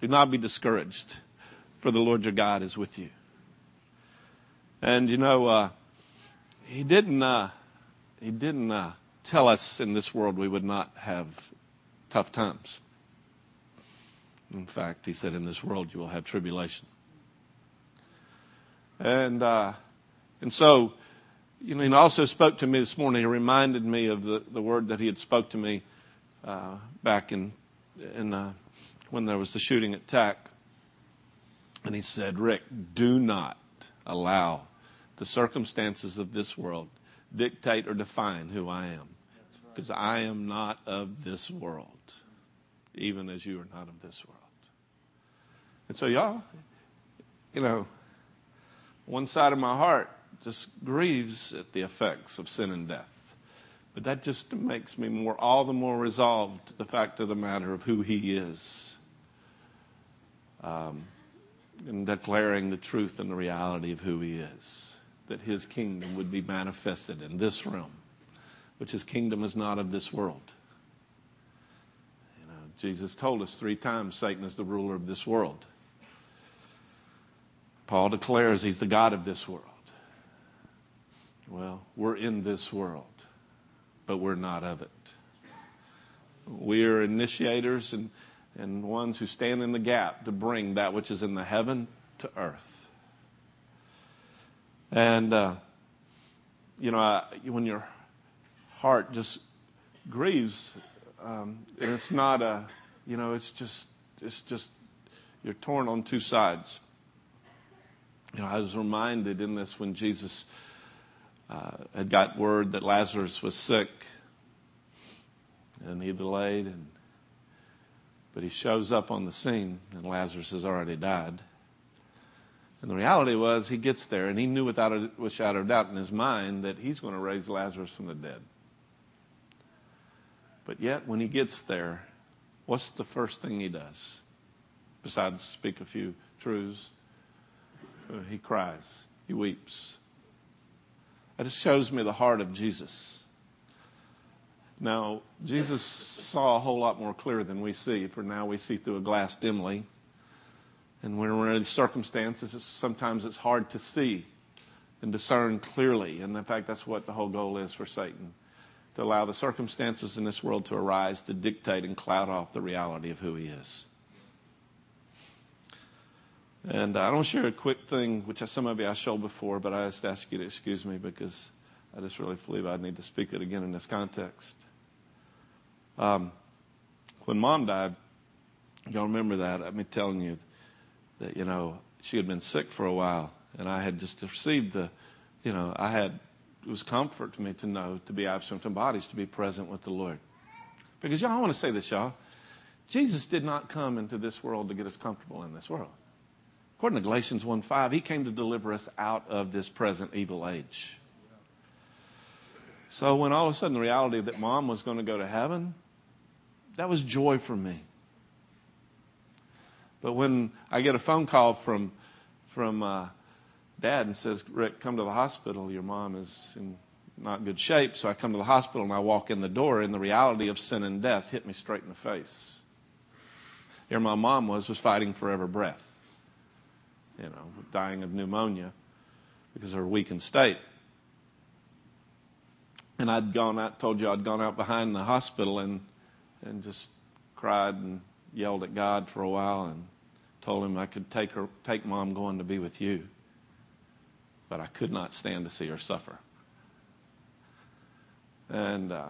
Do not be discouraged, for the Lord your God is with you. And you know, uh, he didn't, uh, he didn't uh, tell us in this world we would not have tough times. In fact, he said, in this world you will have tribulation. And, uh, and so, you know, he also spoke to me this morning. He reminded me of the, the word that he had spoke to me, uh, back in, in, uh, when there was the shooting at TAC. And he said, Rick, do not allow the circumstances of this world dictate or define who I am. Because I am not of this world, even as you are not of this world. And so, y'all, you know, one side of my heart just grieves at the effects of sin and death. But that just makes me more, all the more resolved to the fact of the matter of who He is. Um, and declaring the truth and the reality of who He is. That His kingdom would be manifested in this realm, which His kingdom is not of this world. You know, Jesus told us three times Satan is the ruler of this world. Paul declares he's the God of this world. Well, we're in this world, but we're not of it. We are initiators and, and ones who stand in the gap to bring that which is in the heaven to earth. And, uh, you know, I, when your heart just grieves, um, it's not a, you know, it's just, it's just, you're torn on two sides. You know, I was reminded in this when Jesus uh, had got word that Lazarus was sick, and he delayed, and but he shows up on the scene, and Lazarus has already died. And the reality was, he gets there, and he knew without a, shadow of doubt in his mind that he's going to raise Lazarus from the dead. But yet, when he gets there, what's the first thing he does? Besides speak a few truths, uh, he cries, he weeps. That just shows me the heart of Jesus. Now, Jesus saw a whole lot more clear than we see, for now we see through a glass dimly. And when we're in circumstances, it's, sometimes it's hard to see and discern clearly. And in fact, that's what the whole goal is for Satan to allow the circumstances in this world to arise to dictate and cloud off the reality of who he is. And I don't share a quick thing, which some of you I showed before, but I just ask you to excuse me because I just really believe I need to speak it again in this context. Um, when mom died, y'all remember that? Been telling you that, you know, she had been sick for a while and I had just received the, you know, I had, it was comfort to me to know to be absent from bodies, to be present with the Lord. Because y'all, I want to say this, y'all. Jesus did not come into this world to get us comfortable in this world. According to Galatians 1 5, he came to deliver us out of this present evil age. So when all of a sudden the reality that mom was going to go to heaven, that was joy for me. But when I get a phone call from from uh, dad and says, "Rick, come to the hospital. Your mom is in not good shape." So I come to the hospital and I walk in the door, and the reality of sin and death hit me straight in the face. Here my mom was was fighting for every breath you know, dying of pneumonia because of her weakened state. And I'd gone out, told you I'd gone out behind the hospital and, and just cried and yelled at God for a while and told him I could take her, take mom going to be with you. But I could not stand to see her suffer. And, uh,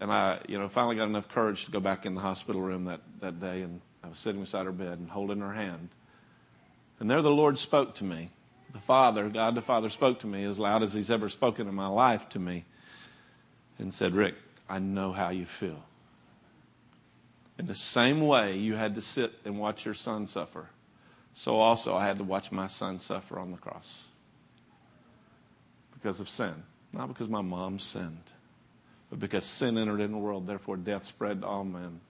and I, you know, finally got enough courage to go back in the hospital room that, that day and I was sitting beside her bed and holding her hand. And there the Lord spoke to me. The Father, God the Father, spoke to me as loud as He's ever spoken in my life to me and said, Rick, I know how you feel. In the same way you had to sit and watch your son suffer, so also I had to watch my son suffer on the cross because of sin. Not because my mom sinned, but because sin entered in the world, therefore death spread to all men.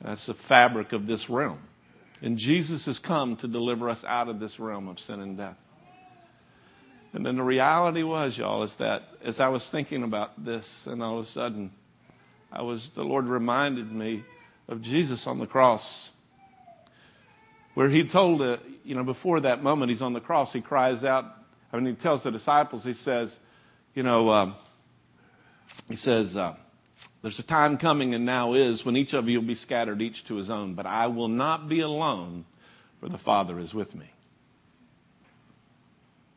That's the fabric of this realm. And Jesus has come to deliver us out of this realm of sin and death. And then the reality was, y'all, is that as I was thinking about this, and all of a sudden, I was, the Lord reminded me of Jesus on the cross. Where he told, uh, you know, before that moment he's on the cross, he cries out, I mean, he tells the disciples, he says, you know, um, he says, uh, there's a time coming and now is when each of you will be scattered, each to his own, but I will not be alone, for the Father is with me.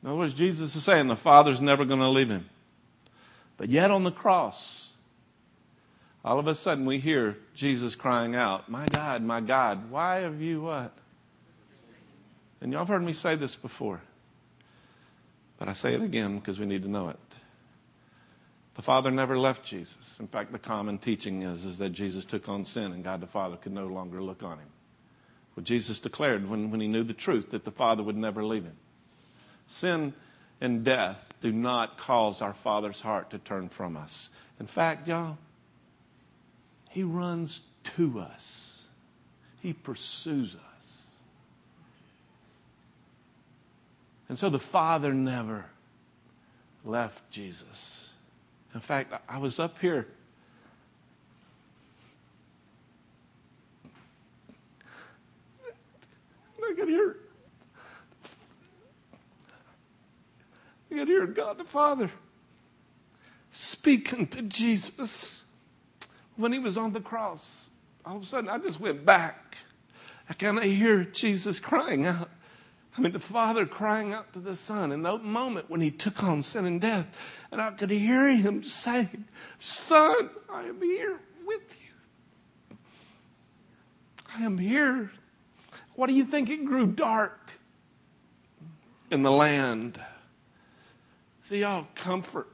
In other words, Jesus is saying the Father's never going to leave him. But yet on the cross, all of a sudden we hear Jesus crying out, My God, my God, why have you what? And y'all have heard me say this before. But I say it again because we need to know it. The Father never left Jesus. In fact, the common teaching is, is that Jesus took on sin and God the Father could no longer look on him. Well, Jesus declared when, when he knew the truth that the Father would never leave him. Sin and death do not cause our Father's heart to turn from us. In fact, y'all, He runs to us, He pursues us. And so the Father never left Jesus. In fact, I was up here. I could hear I could hear God the Father speaking to Jesus when he was on the cross. All of a sudden, I just went back. I kind of hear Jesus crying out. I mean, the Father crying out to the Son in that moment when he took on sin and death. And I could hear him saying, Son, I am here with you. I am here. What do you think? It grew dark in the land. See, y'all, comfort.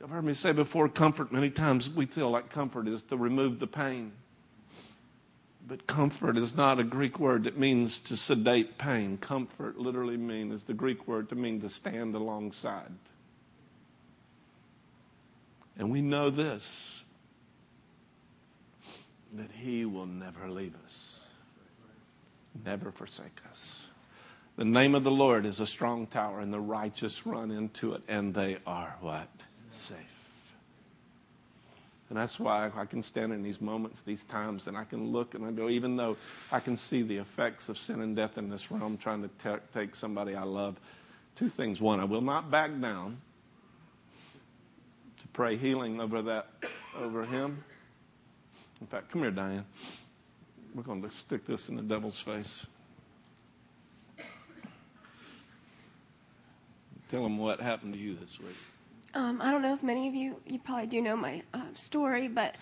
You've heard me say before, comfort, many times we feel like comfort is to remove the pain. But comfort is not a Greek word that means to sedate pain. Comfort literally means, the Greek word to mean to stand alongside. And we know this that He will never leave us, never forsake us. The name of the Lord is a strong tower, and the righteous run into it, and they are what? Safe. And that's why I can stand in these moments, these times, and I can look and I go, even though I can see the effects of sin and death in this realm, trying to take somebody I love, two things. One, I will not back down to pray healing over that, over him. In fact, come here, Diane. We're going to stick this in the devil's face. Tell them what happened to you this week. Um, I don't know if many of you, you probably do know my uh, story, but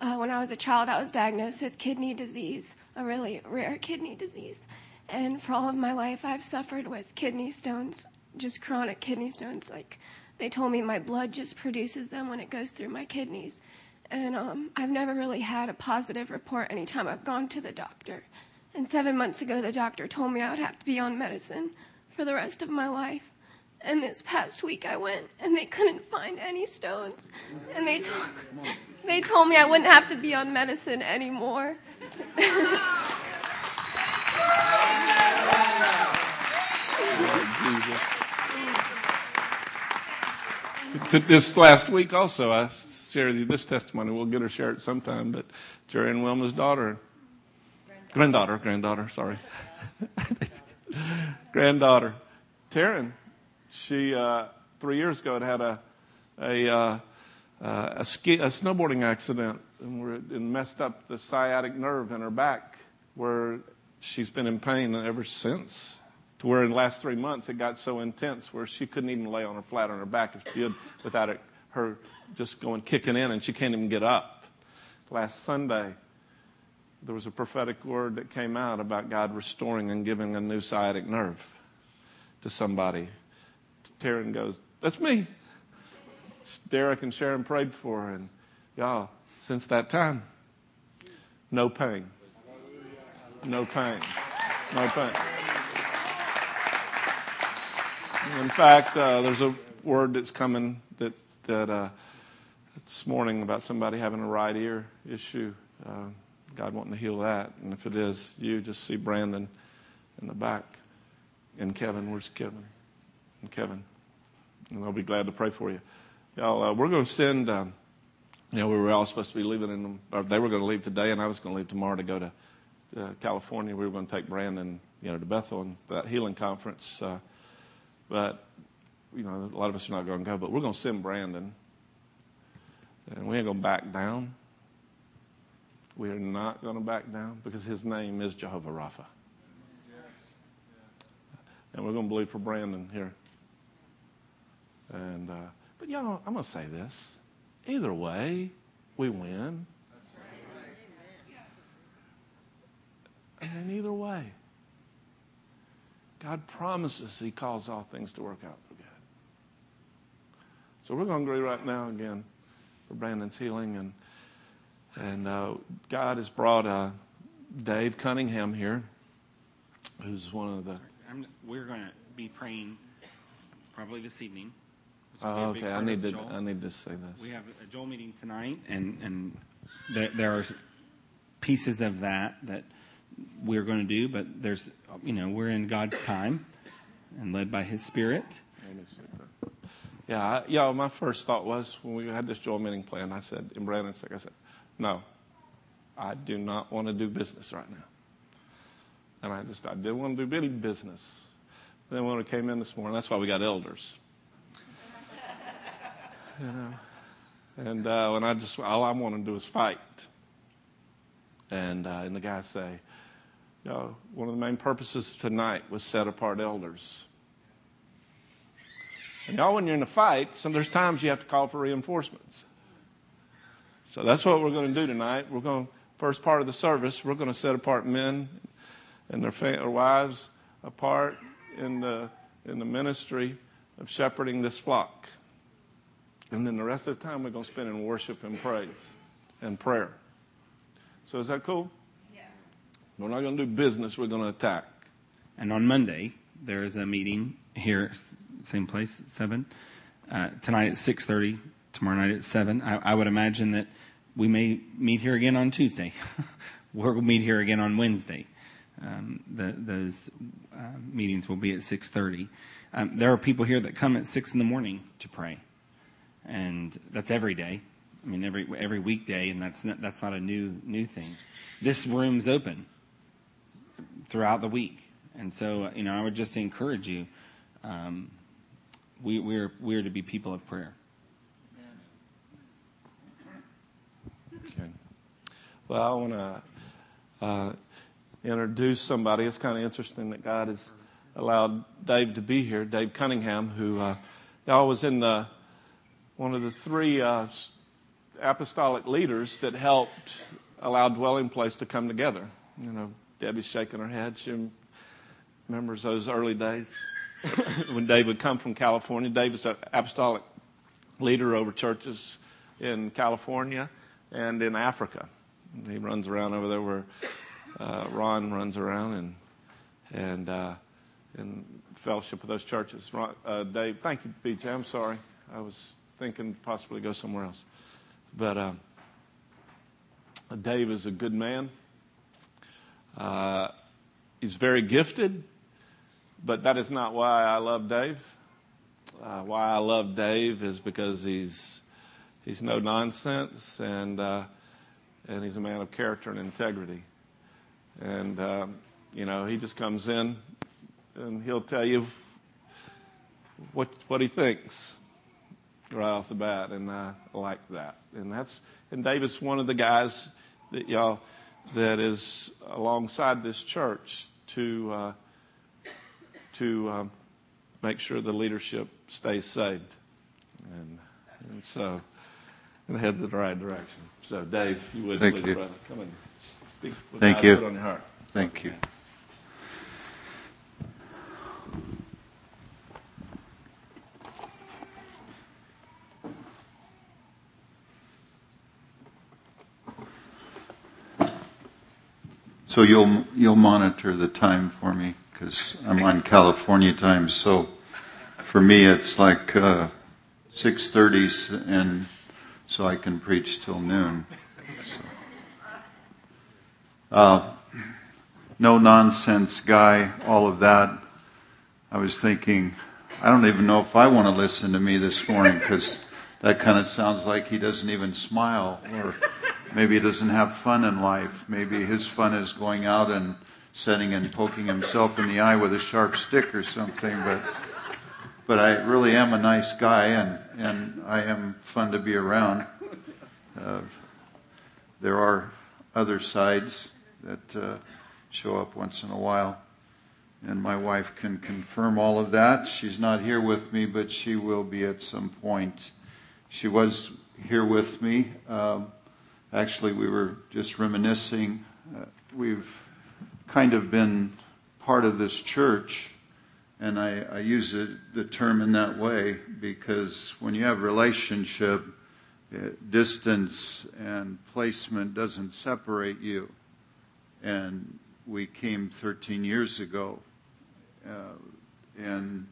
uh, when I was a child, I was diagnosed with kidney disease, a really rare kidney disease. And for all of my life, I've suffered with kidney stones, just chronic kidney stones. Like they told me my blood just produces them when it goes through my kidneys. And um, I've never really had a positive report anytime I've gone to the doctor. And seven months ago, the doctor told me I would have to be on medicine for the rest of my life. And this past week I went and they couldn't find any stones. And they told, they told me I wouldn't have to be on medicine anymore. this last week also, I shared this testimony. We'll get her share it sometime, but Jerry and Wilma's daughter, granddaughter, granddaughter, sorry. granddaughter, Taryn, she, uh, three years ago had had a, a, uh, uh, a, ski, a snowboarding accident and, and messed up the sciatic nerve in her back where she's been in pain ever since to where in the last three months it got so intense where she couldn't even lay on her flat on her back if she did without it, her just going kicking in and she can't even get up. Last Sunday, there was a prophetic word that came out about God restoring and giving a new sciatic nerve to somebody. Taryn goes, That's me. Derek and Sharon prayed for her, and y'all, since that time, no pain. No pain. No pain. In fact, uh, there's a word that's coming that that uh, this morning about somebody having a right ear issue. Uh, God wanting to heal that, and if it is you, just see Brandon in the back, and Kevin. Where's Kevin? And Kevin, and I'll be glad to pray for you. Y'all, uh, we're going to send um, you know, we were all supposed to be leaving in, or they were going to leave today, and I was going to leave tomorrow to go to uh, California. We were going to take Brandon, you know, to Bethel and that healing conference. Uh, but, you know, a lot of us are not going to go, but we're going to send Brandon. And we ain't going to back down. We are not going to back down because his name is Jehovah Rapha. And we're going to believe for Brandon here. And, uh, but y'all, I'm to say this. Either way, we win. Mean, either way. God promises He calls all things to work out for good. So we're going to agree right now again for Brandon's healing, and and uh, God has brought uh, Dave Cunningham here, who's one of the. I'm, we're going to be praying probably this evening. Oh, okay. I need to. Joel. I need to say this. We have a Joel meeting tonight, and and there, there are pieces of that that we're going to do, but there's, you know, we're in God's time and led by His Spirit. Yeah, I, yeah. My first thought was when we had this Joel meeting plan, I said in Brandon's sick, I said, "No, I do not want to do business right now." And I just I didn't want to do any business. Then when it came in this morning, that's why we got elders. You know, and uh, when I just all I want to do is fight. And uh, and the guys say, you one of the main purposes tonight was set apart elders. And y'all, when you're in a fight, some, there's times you have to call for reinforcements. So that's what we're going to do tonight. We're going first part of the service, we're going to set apart men and their, their wives apart in the, in the ministry of shepherding this flock. And then the rest of the time we're going to spend in worship and praise and prayer. So is that cool? Yes. We're not going to do business. We're going to attack. And on Monday, there is a meeting here, same place, seven. Uh, tonight at six thirty. Tomorrow night at seven. I, I, would imagine that we may meet here again on Tuesday. we'll meet here again on Wednesday. Um, the, those uh, meetings will be at six thirty. Um, there are people here that come at six in the morning to pray, and that's every day. I mean, every every weekday, and that's not, that's not a new new thing. This room's open throughout the week. And so, you know, I would just encourage you. Um, we, we're we're to be people of prayer. Okay. Well, I want to uh, introduce somebody. It's kind of interesting that God has allowed Dave to be here. Dave Cunningham, who uh, y'all was in the one of the three uh, apostolic leaders that helped allow Dwelling Place to come together. You know, Debbie's shaking her head. She remembers those early days when Dave would come from California. Dave is an apostolic leader over churches in California and in Africa. He runs around over there where uh, Ron runs around and and uh, in fellowship with those churches. Ron, uh, Dave, thank you, BJ. I'm sorry. I was thinking possibly go somewhere else, but uh, Dave is a good man. Uh, he's very gifted, but that is not why I love Dave. Uh, why I love Dave is because he's he's no nonsense and uh, and he's a man of character and integrity. And uh, you know, he just comes in and he'll tell you what what he thinks right off the bat, and I like that. And that's and David's one of the guys that y'all that is alongside this church to uh, to um, make sure the leadership stays saved, and, and so and heads in the right direction. So, Dave, you would Thank please, you. brother, come and speak with Thank you. on your heart. Thank you. So you'll you'll monitor the time for me because I'm on California time. So for me, it's like uh, six thirties, and so I can preach till noon. So. Uh, no nonsense guy, all of that. I was thinking, I don't even know if I want to listen to me this morning because that kind of sounds like he doesn't even smile or maybe he doesn't have fun in life. Maybe his fun is going out and setting and poking himself in the eye with a sharp stick or something, but but I really am a nice guy and, and I am fun to be around. Uh, there are other sides that uh, show up once in a while. And my wife can confirm all of that. She's not here with me, but she will be at some point. She was here with me. Um, actually, we were just reminiscing. Uh, we've kind of been part of this church and I, I use it, the term in that way because when you have relationship, uh, distance and placement doesn't separate you. And we came 13 years ago, uh, and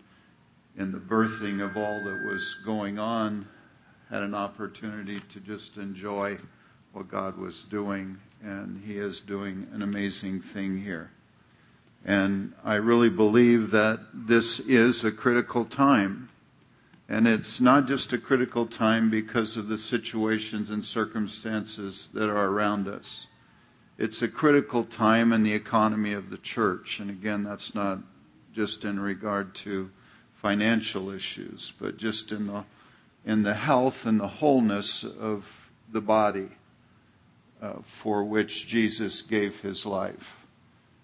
in the birthing of all that was going on, had an opportunity to just enjoy what God was doing, and He is doing an amazing thing here. And I really believe that this is a critical time. And it's not just a critical time because of the situations and circumstances that are around us. It's a critical time in the economy of the church. And again, that's not just in regard to financial issues, but just in the, in the health and the wholeness of the body uh, for which Jesus gave his life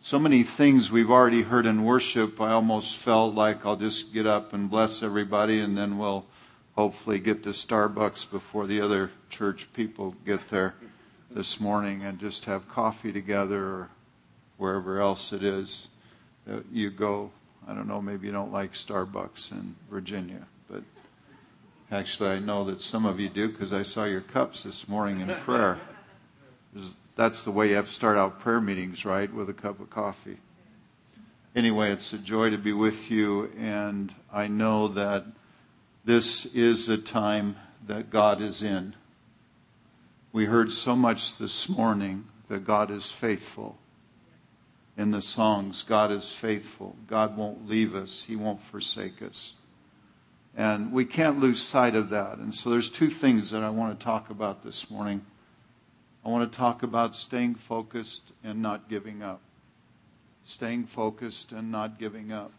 so many things we've already heard in worship, I almost felt like I'll just get up and bless everybody and then we'll hopefully get to Starbucks before the other church people get there this morning and just have coffee together or wherever else it is that you go. I don't know, maybe you don't like Starbucks in Virginia, but actually I know that some of you do because I saw your cups this morning in prayer. That's the way you have to start out prayer meetings, right? With a cup of coffee. Anyway, it's a joy to be with you, and I know that this is a time that God is in. We heard so much this morning that God is faithful. In the songs, God is faithful. God won't leave us. He won't forsake us. And we can't lose sight of that. And so there's two things that I want to talk about this morning. I want to talk about staying focused and not giving up. Staying focused and not giving up.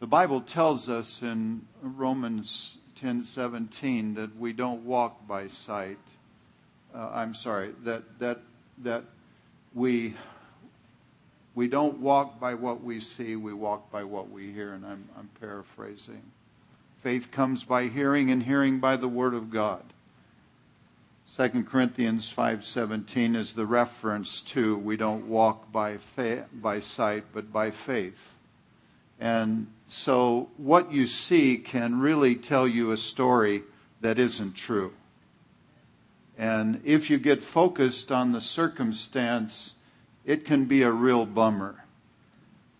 The Bible tells us in Romans 10:17 that we don't walk by sight. Uh, I'm sorry that that that we we don't walk by what we see, we walk by what we hear, and I'm, I'm paraphrasing. Faith comes by hearing, and hearing by the Word of God. 2 Corinthians 5:17 is the reference to we don't walk by fa- by sight but by faith. And so what you see can really tell you a story that isn't true. And if you get focused on the circumstance, it can be a real bummer.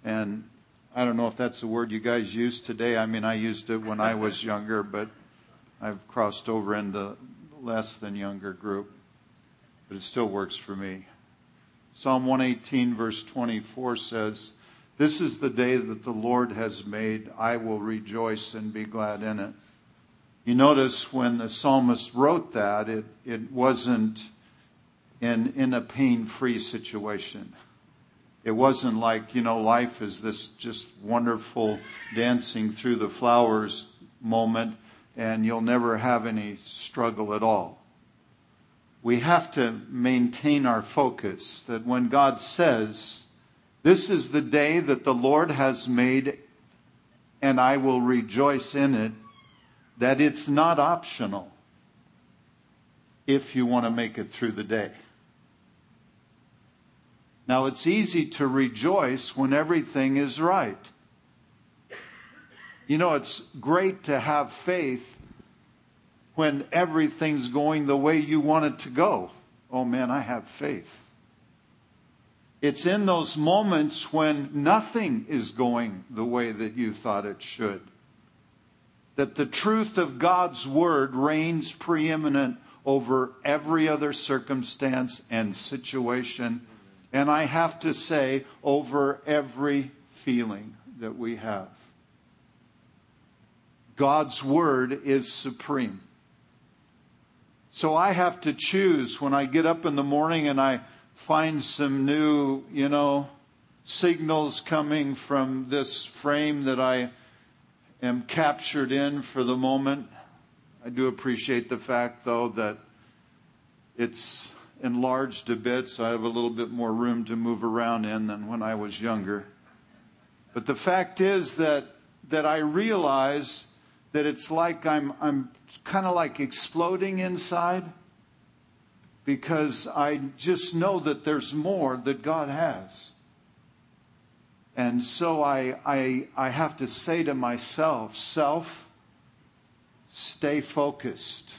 And I don't know if that's a word you guys use today. I mean, I used it when I was younger, but I've crossed over into less than younger group, but it still works for me. Psalm 118 verse 24 says, This is the day that the Lord has made. I will rejoice and be glad in it. You notice when the psalmist wrote that, it, it wasn't in, in a pain-free situation. It wasn't like, you know, life is this just wonderful dancing through the flowers moment and you'll never have any struggle at all. We have to maintain our focus that when God says, this is the day that the Lord has made and I will rejoice in it, that it's not optional if you want to make it through the day. Now it's easy to rejoice when everything is right. You know, it's great to have faith when everything's going the way you want it to go. Oh man, I have faith. It's in those moments when nothing is going the way that you thought it should. That the truth of God's word reigns preeminent over every other circumstance and situation. And I have to say, over every feeling that we have. God's word is supreme. So I have to choose when I get up in the morning and I find some new, you know, signals coming from this frame that I am captured in for the moment. I do appreciate the fact, though, that it's enlarged a bit, so I have a little bit more room to move around in than when I was younger. But the fact is that, that I realize that it's like I'm, I'm kind of like exploding inside because I just know that there's more that God has. And so I, I, I have to say to myself, self, stay focused.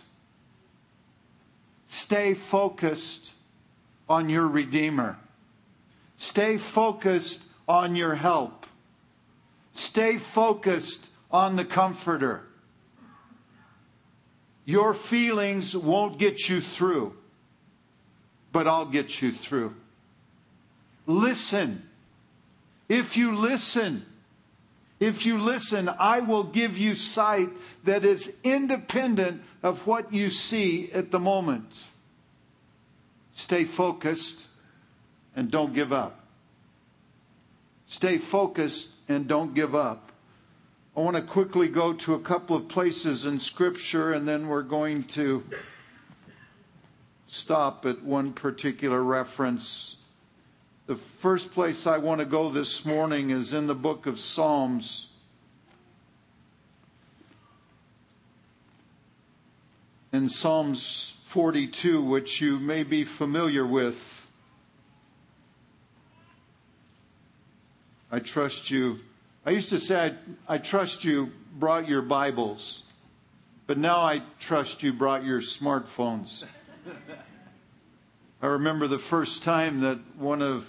Stay focused on your Redeemer. Stay focused on your help. Stay focused on the Comforter. Your feelings won't get you through, but I'll get you through. Listen if you listen, if you listen, I will give you sight that is independent of what you see at the moment. Stay focused and don't give up. Stay focused and don't give up. I want to quickly go to a couple of places in Scripture and then we're going to stop at one particular reference the first place I want to go this morning is in the book of Psalms. In Psalms 42, which you may be familiar with. I trust you. I used to say, I, I trust you brought your Bibles, but now I trust you brought your smartphones. I remember the first time that one of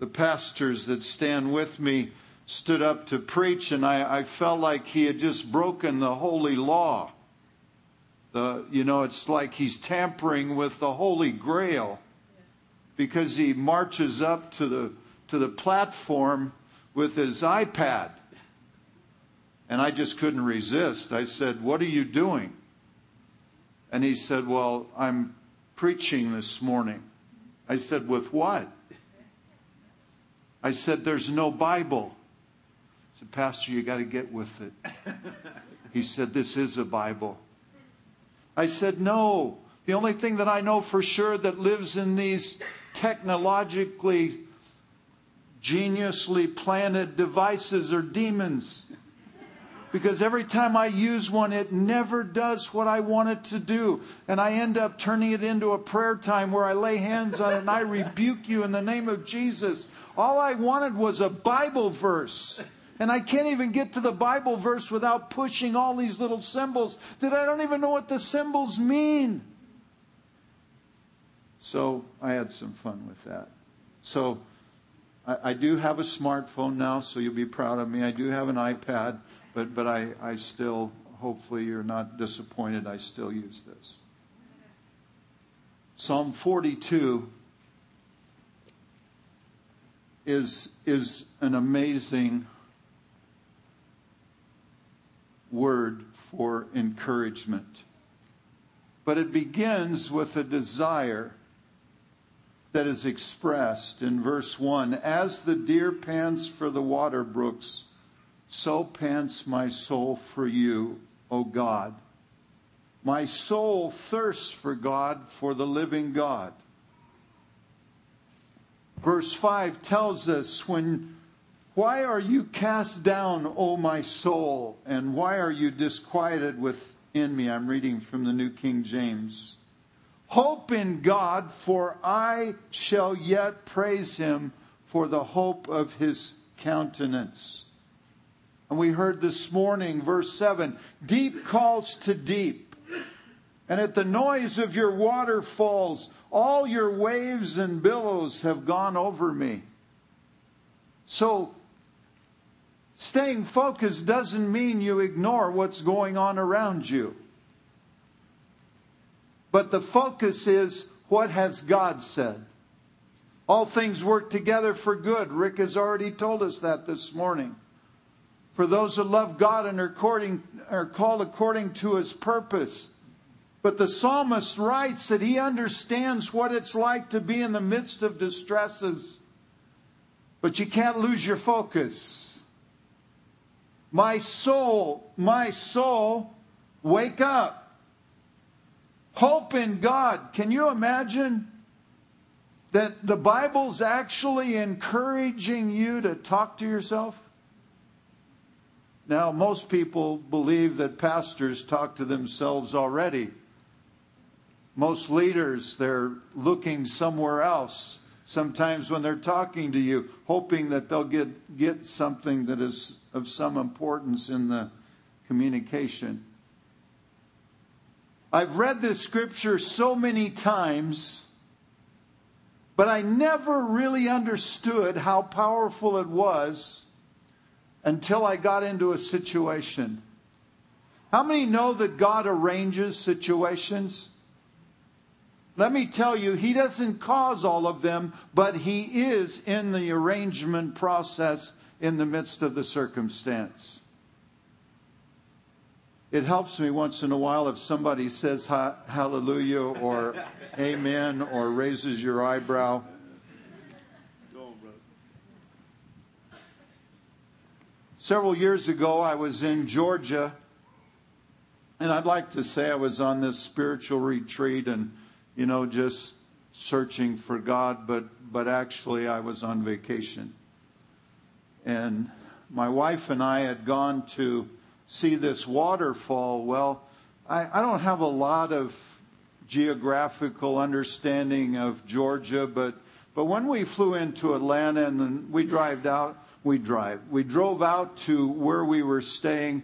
the pastors that stand with me stood up to preach, and I, I felt like he had just broken the holy law. The, you know, it's like he's tampering with the Holy Grail because he marches up to the, to the platform with his iPad. And I just couldn't resist. I said, What are you doing? And he said, Well, I'm preaching this morning. I said, With what? I said, There's no Bible. I said, Pastor, you got to get with it. He said, This is a Bible. I said, No. The only thing that I know for sure that lives in these technologically, geniusly planted devices or demons because every time I use one, it never does what I want it to do. And I end up turning it into a prayer time where I lay hands on it and I rebuke you in the name of Jesus. All I wanted was a Bible verse. And I can't even get to the Bible verse without pushing all these little symbols that I don't even know what the symbols mean. So I had some fun with that. So I, I do have a smartphone now, so you'll be proud of me. I do have an iPad but but I, I still hopefully you're not disappointed I still use this. Psalm 42 is is an amazing word for encouragement. But it begins with a desire that is expressed in verse 1 As the deer pants for the water brooks, so pants my soul for you, O God. My soul thirsts for God, for the living God. Verse 5 tells us when why are you cast down, O my soul, and why are you disquieted within me? I'm reading from the New King James. Hope in God, for I shall yet praise him for the hope of his countenance. And we heard this morning, verse 7 deep calls to deep. And at the noise of your waterfalls, all your waves and billows have gone over me. So, staying focused doesn't mean you ignore what's going on around you. But the focus is what has God said? All things work together for good. Rick has already told us that this morning for those who love God and are, according, are called according to his purpose. But the psalmist writes that he understands what it's like to be in the midst of distresses. But you can't lose your focus. My soul, my soul, wake up. Hope in God. Can you imagine that the Bible's actually encouraging you to talk to yourself? Now, most people believe that pastors talk to themselves already. Most leaders, they're looking somewhere else. Sometimes when they're talking to you, hoping that they'll get, get something that is of some importance in the communication. I've read this scripture so many times, but I never really understood how powerful it was until I got into a situation. How many know that God arranges situations? Let me tell you, He doesn't cause all of them, but He is in the arrangement process in the midst of the circumstance. It helps me once in a while if somebody says hallelujah or amen or raises your eyebrow. Several years ago, I was in Georgia, and I'd like to say I was on this spiritual retreat and, you know, just searching for God, but, but actually I was on vacation. And my wife and I had gone to see this waterfall. Well, I, I don't have a lot of geographical understanding of Georgia, but, but when we flew into Atlanta and then we drove out, we drive. We drove out to where we were staying,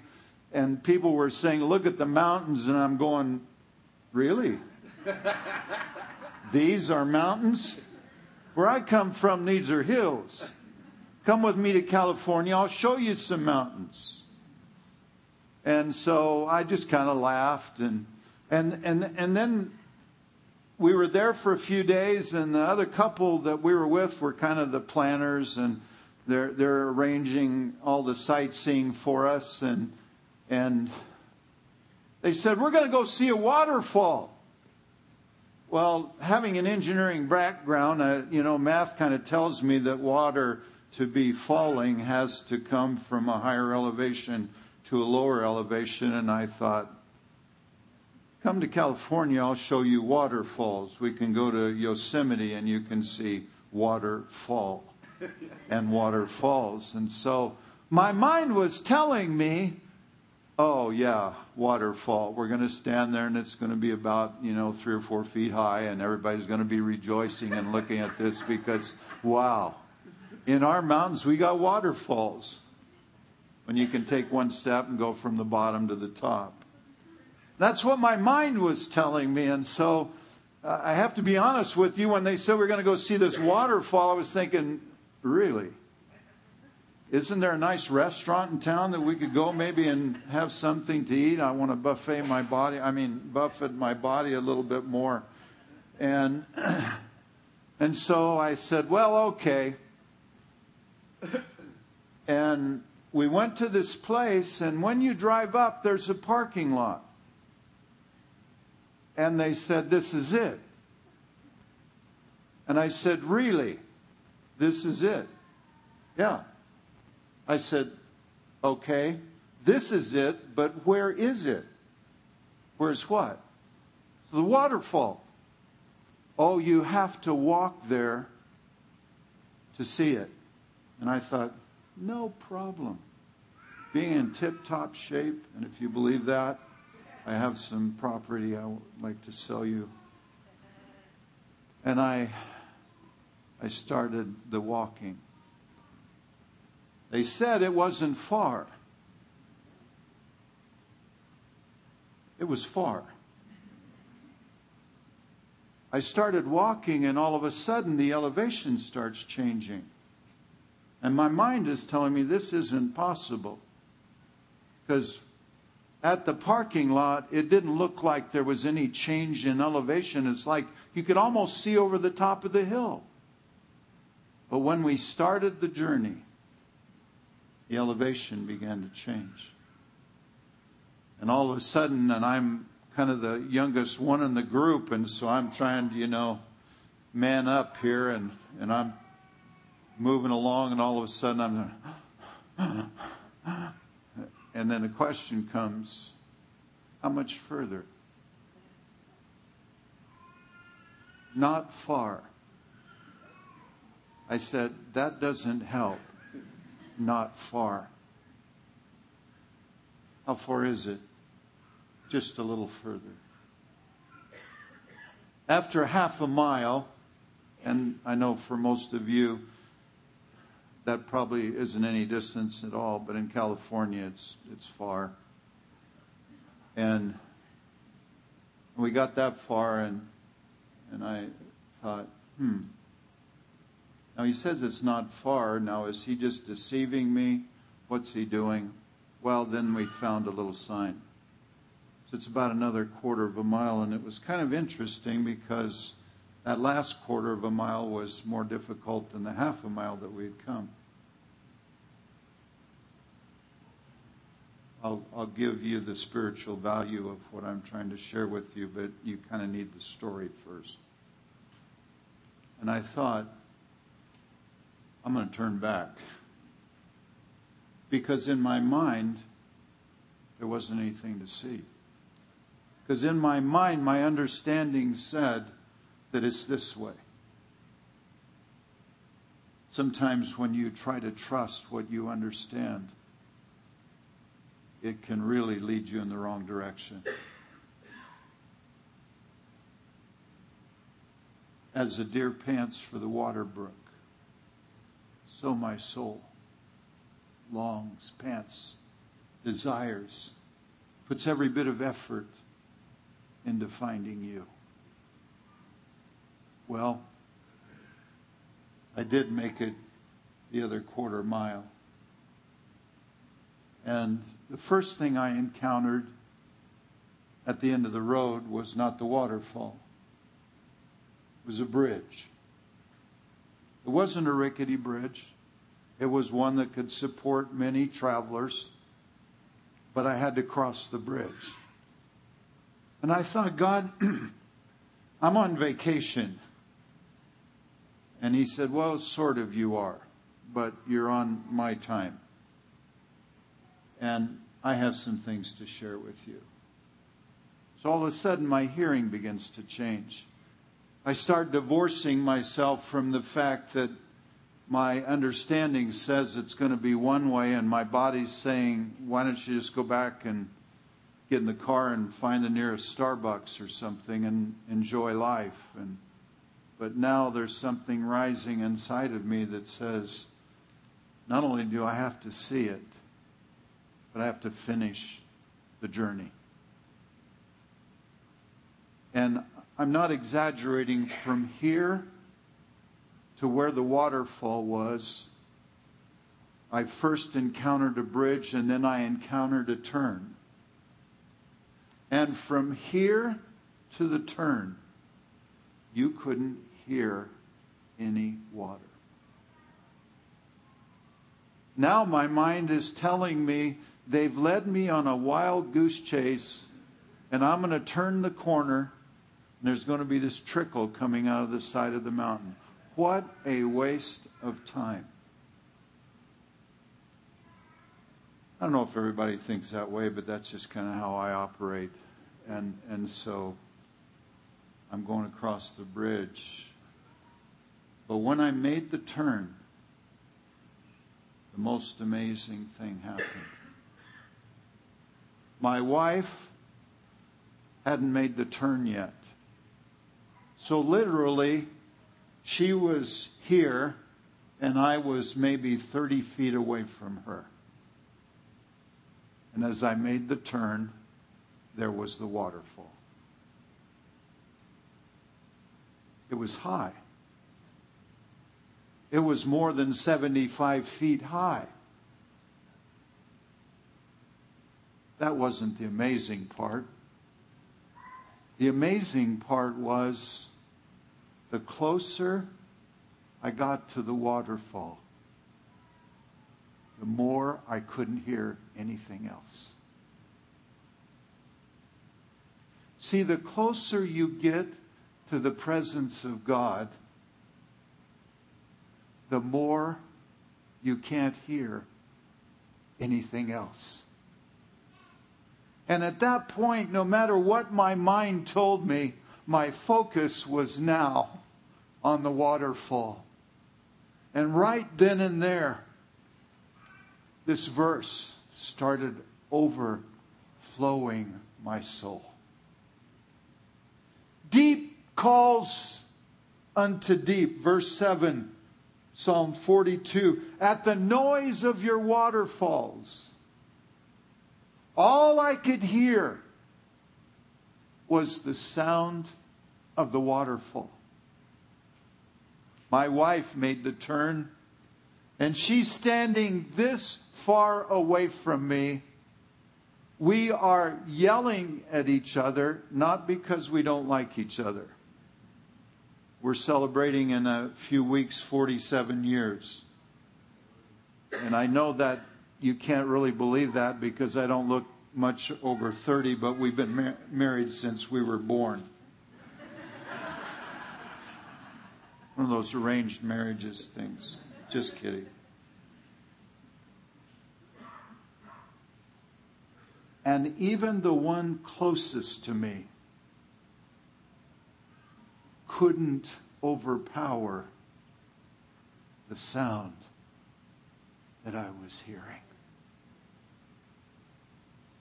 and people were saying, Look at the mountains. And I'm going, Really? these are mountains? Where I come from, these are hills. Come with me to California, I'll show you some mountains. And so I just kind of laughed and and and and then we were there for a few days and the other couple that we were with were kind of the planners and they're, they're arranging all the sightseeing for us, and, and they said, We're going to go see a waterfall. Well, having an engineering background, uh, you know, math kind of tells me that water to be falling has to come from a higher elevation to a lower elevation. And I thought, come to California, I'll show you waterfalls. We can go to Yosemite and you can see waterfall and waterfalls. And so my mind was telling me, oh, yeah, waterfall. We're going to stand there and it's going to be about, you know, three or four feet high and everybody's going to be rejoicing and looking at this because, wow, in our mountains we got waterfalls when you can take one step and go from the bottom to the top. That's what my mind was telling me. And so uh, I have to be honest with you. When they said we're going to go see this waterfall, I was thinking, Really? Isn't there a nice restaurant in town that we could go maybe and have something to eat? I want to buffet my body. I mean, buffet my body a little bit more. And, and so I said, well, okay. And we went to this place, and when you drive up, there's a parking lot. And they said, this is it. And I said, really? This is it. Yeah. I said, okay, this is it, but where is it? Where's what? The waterfall. Oh, you have to walk there to see it. And I thought, no problem. Being in tip top shape, and if you believe that, I have some property I would like to sell you. And I I started the walking. They said it wasn't far. It was far. I started walking, and all of a sudden the elevation starts changing. And my mind is telling me this isn't possible. Because at the parking lot, it didn't look like there was any change in elevation. It's like you could almost see over the top of the hill. But when we started the journey, the elevation began to change. And all of a sudden, and I'm kind of the youngest one in the group, and so I'm trying to, you know, man up here, and, and I'm moving along, and all of a sudden I'm, and then a question comes, how much further? Not far. I said, that doesn't help. Not far. How far is it? Just a little further. After half a mile, and I know for most of you, that probably isn't any distance at all, but in California it's, it's far. And we got that far and, and I thought, hmm. Now he says it's not far. Now is he just deceiving me? What's he doing? Well, then we found a little sign. So it's about another quarter of a mile and it was kind of interesting because that last quarter of a mile was more difficult than the half a mile that we had come. I'll, I'll give you the spiritual value of what I'm trying to share with you, but you kind of need the story first. And I thought, I'm going to turn back. Because in my mind, there wasn't anything to see. Because in my mind, my understanding said that it's this way. Sometimes when you try to trust what you understand, it can really lead you in the wrong direction. As the deer pants for the water brook, so my soul longs, pants, desires, puts every bit of effort into finding you. Well, I did make it the other quarter mile. And the first thing I encountered at the end of the road was not the waterfall. It was a bridge. It wasn't a rickety bridge. It was one that could support many travelers, but I had to cross the bridge. And I thought, God, I'm on vacation. And he said, Well, sort of you are, but you're on my time and I have some things to share with you. So all of a sudden, my hearing begins to change. I start divorcing myself from the fact that my understanding says it's going to be one way, and my body's saying, why don't you just go back and get in the car and find the nearest Starbucks or something and enjoy life? And, but now there's something rising inside of me that says, not only do I have to see it, but I have to finish the journey. And I'm not exaggerating from here to where the waterfall was. I first encountered a bridge and then I encountered a turn. And from here to the turn, you couldn't hear any water. Now my mind is telling me They've led me on a wild goose chase, and I'm going to turn the corner, and there's going to be this trickle coming out of the side of the mountain. What a waste of time. I don't know if everybody thinks that way, but that's just kind of how I operate. And, and so I'm going across the bridge. But when I made the turn, the most amazing thing happened. My wife hadn't made the turn yet. So literally, she was here and I was maybe 30 feet away from her. And as I made the turn, there was the waterfall. It was high. It was more than 75 feet high. That wasn't the amazing part. The amazing part was the closer I got to the waterfall, the more I couldn't hear anything else. See, the closer you get to the presence of God, the more you can't hear anything else. And at that point, no matter what my mind told me, my focus was now on the waterfall. And right then and there, this verse started overflowing my soul. Deep calls unto deep. Verse 7, Psalm 42. At the noise of your waterfalls, all I could hear was the sound of the waterfall. My wife made the turn, and she's standing this far away from me. We are yelling at each other, not because we don't like each other. We're celebrating in a few weeks 47 years. And I know that you can't really believe that because I don't look much over 30, but we've been mar- married since we were born. One of those arranged marriages things. Just kidding. And even the one closest to me couldn't overpower the sound that I was hearing.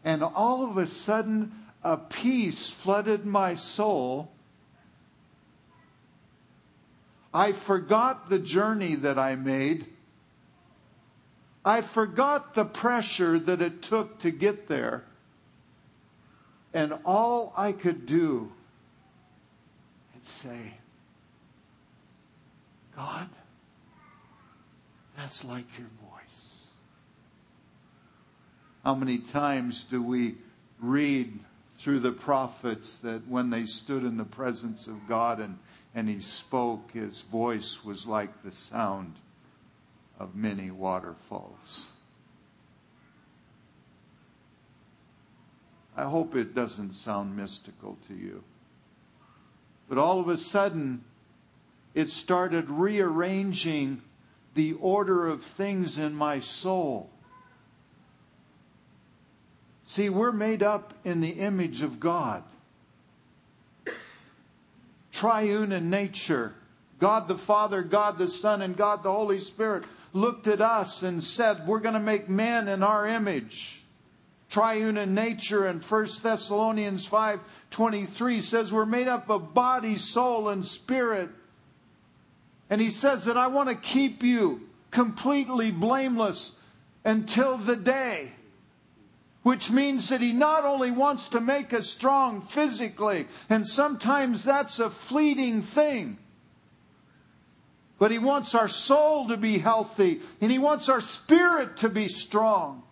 And all of a sudden, a peace flooded my soul. I forgot the journey that I made. I forgot the pressure that it took to get there. And all I could do is say, God, that's like your voice. How many times do we read through the prophets that when they stood in the presence of God and, and he spoke, his voice was like the sound of many waterfalls? I hope it doesn't sound mystical to you. But all of a sudden, it started rearranging the order of things in my soul. See, we're made up in the image of God. Triune in nature. God the Father, God the Son, and God the Holy Spirit looked at us and said, We're going to make man in our image triune in nature and 1 Thessalonians 5:23 says we're made up of body, soul and spirit. And he says that I want to keep you completely blameless until the day which means that he not only wants to make us strong physically, and sometimes that's a fleeting thing, but he wants our soul to be healthy, and he wants our spirit to be strong.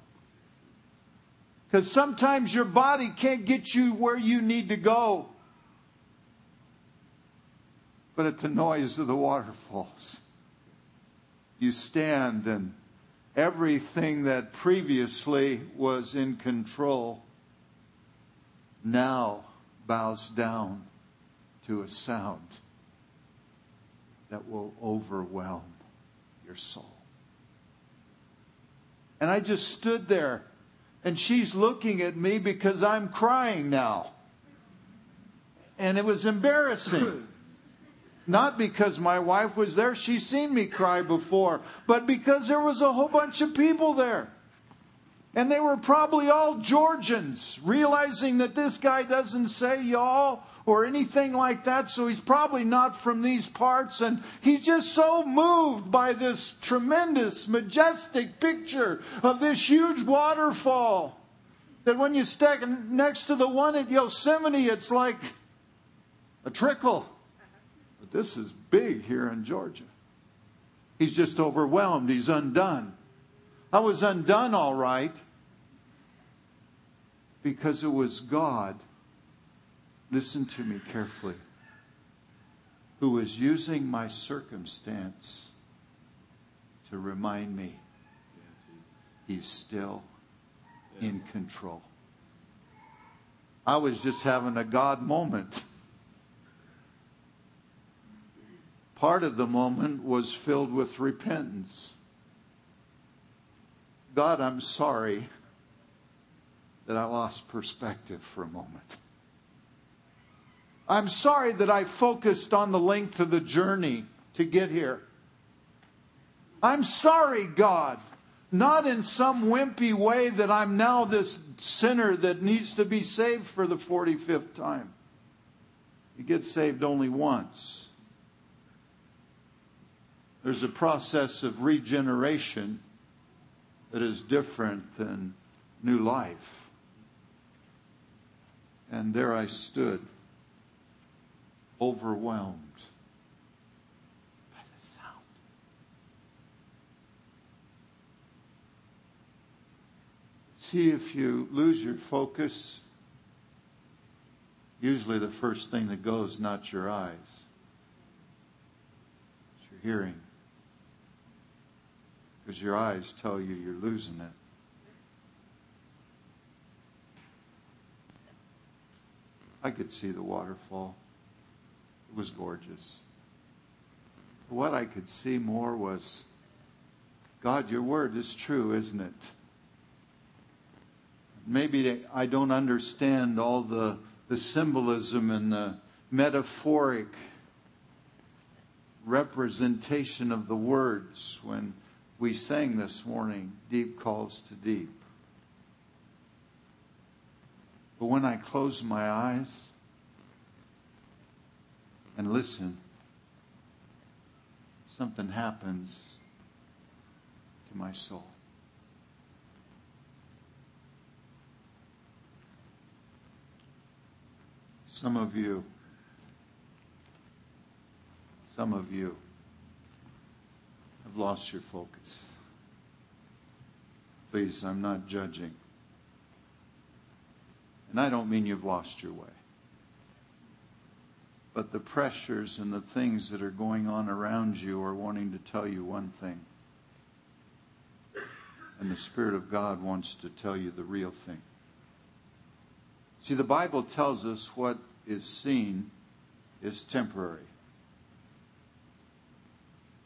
Because sometimes your body can't get you where you need to go. But at the noise of the waterfalls, you stand and everything that previously was in control now bows down to a sound that will overwhelm your soul. And I just stood there and she's looking at me because I'm crying now. And it was embarrassing. Not because my wife was there, she's seen me cry before, but because there was a whole bunch of people there. And they were probably all Georgians, realizing that this guy doesn't say y'all or anything like that, so he's probably not from these parts. And he's just so moved by this tremendous, majestic picture of this huge waterfall that when you stand next to the one at Yosemite, it's like a trickle. But this is big here in Georgia. He's just overwhelmed. He's undone. I was undone all right because it was God, listen to me carefully, who was using my circumstance to remind me he's still in control. I was just having a God moment. Part of the moment was filled with repentance. God, I'm sorry that I lost perspective for a moment. I'm sorry that I focused on the length of the journey to get here. I'm sorry, God, not in some wimpy way that I'm now this sinner that needs to be saved for the 45th time. You get saved only once. There's a process of regeneration that is different than new life. And there I stood, overwhelmed by the sound. See, if you lose your focus, usually the first thing that goes, not your eyes, it's your hearing. Because your eyes tell you you're losing it. I could see the waterfall. It was gorgeous. What I could see more was God, your word is true, isn't it? Maybe I don't understand all the, the symbolism and the metaphoric representation of the words when we sang this morning, Deep Calls to Deep. But when I close my eyes and listen, something happens to my soul. Some of you, some of you lost your focus. Please, I'm not judging. And I don't mean you've lost your way. But the pressures and the things that are going on around you are wanting to tell you one thing. And the Spirit of God wants to tell you the real thing. See, the Bible tells us what is seen is temporary.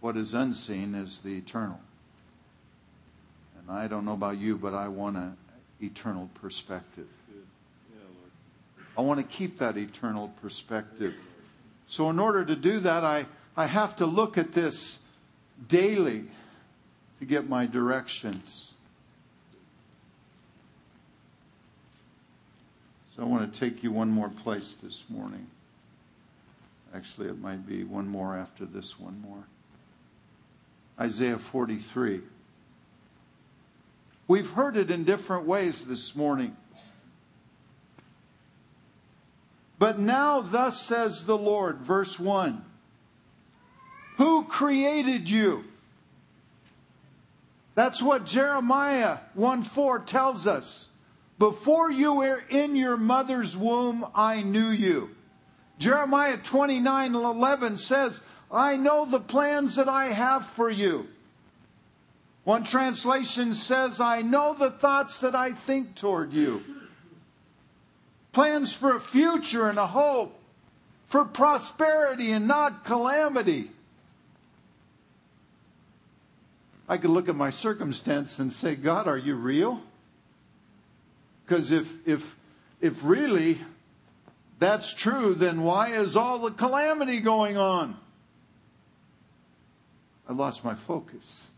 What is unseen is the eternal. And I don't know about you, but I want an eternal perspective. I want to keep that eternal perspective. So, in order to do that, I, I have to look at this daily to get my directions. So, I want to take you one more place this morning. Actually, it might be one more after this one more. Isaiah 43. We've heard it in different ways this morning. But now, thus says the Lord, verse 1 Who created you? That's what Jeremiah 1 4 tells us. Before you were in your mother's womb, I knew you. Jeremiah 29 11 says, I know the plans that I have for you. One translation says, I know the thoughts that I think toward you plans for a future and a hope, for prosperity and not calamity. I could look at my circumstance and say, God, are you real? Because if, if, if really that's true, then why is all the calamity going on? I lost my focus.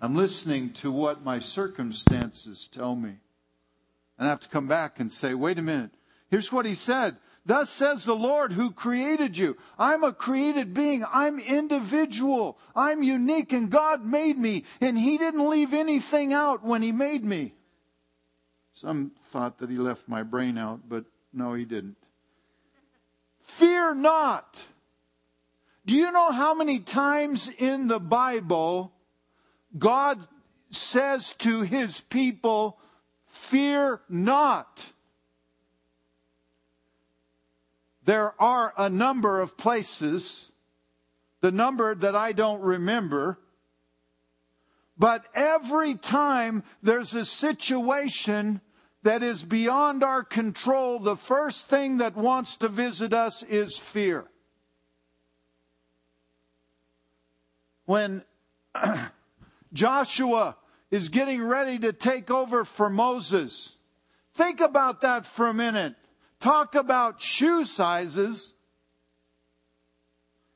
I'm listening to what my circumstances tell me. And I have to come back and say, wait a minute. Here's what he said. Thus says the Lord who created you. I'm a created being. I'm individual. I'm unique and God made me and he didn't leave anything out when he made me. Some thought that he left my brain out, but no, he didn't. Fear not. Do you know how many times in the Bible God says to his people, fear not. There are a number of places, the number that I don't remember, but every time there's a situation that is beyond our control, the first thing that wants to visit us is fear. When Joshua is getting ready to take over for Moses, think about that for a minute. Talk about shoe sizes.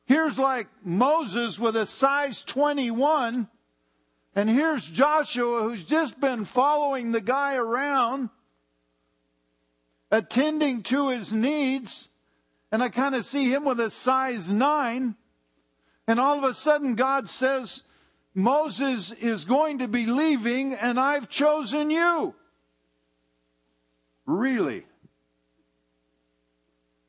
Here's like Moses with a size 21, and here's Joshua who's just been following the guy around, attending to his needs, and I kind of see him with a size 9. And all of a sudden, God says, Moses is going to be leaving, and I've chosen you. Really?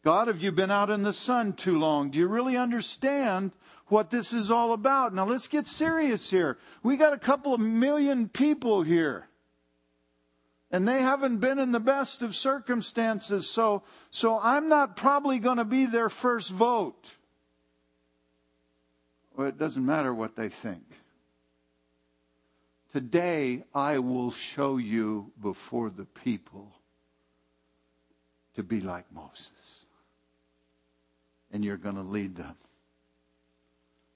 God, have you been out in the sun too long? Do you really understand what this is all about? Now let's get serious here. We got a couple of million people here. And they haven't been in the best of circumstances, so, so I'm not probably going to be their first vote. Well, it doesn't matter what they think. Today, I will show you before the people to be like Moses and you're going to lead them.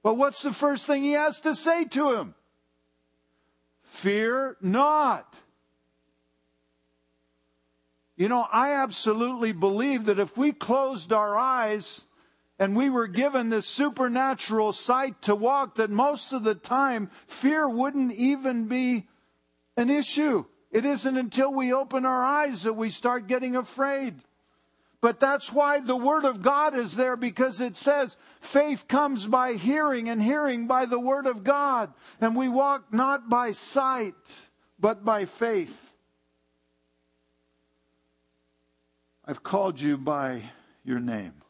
But what's the first thing he has to say to him? Fear not. You know, I absolutely believe that if we closed our eyes and we were given this supernatural sight to walk, that most of the time fear wouldn't even be an issue. It isn't until we open our eyes that we start getting afraid. But that's why the Word of God is there because it says faith comes by hearing and hearing by the Word of God. And we walk not by sight, but by faith. I've called you by your name.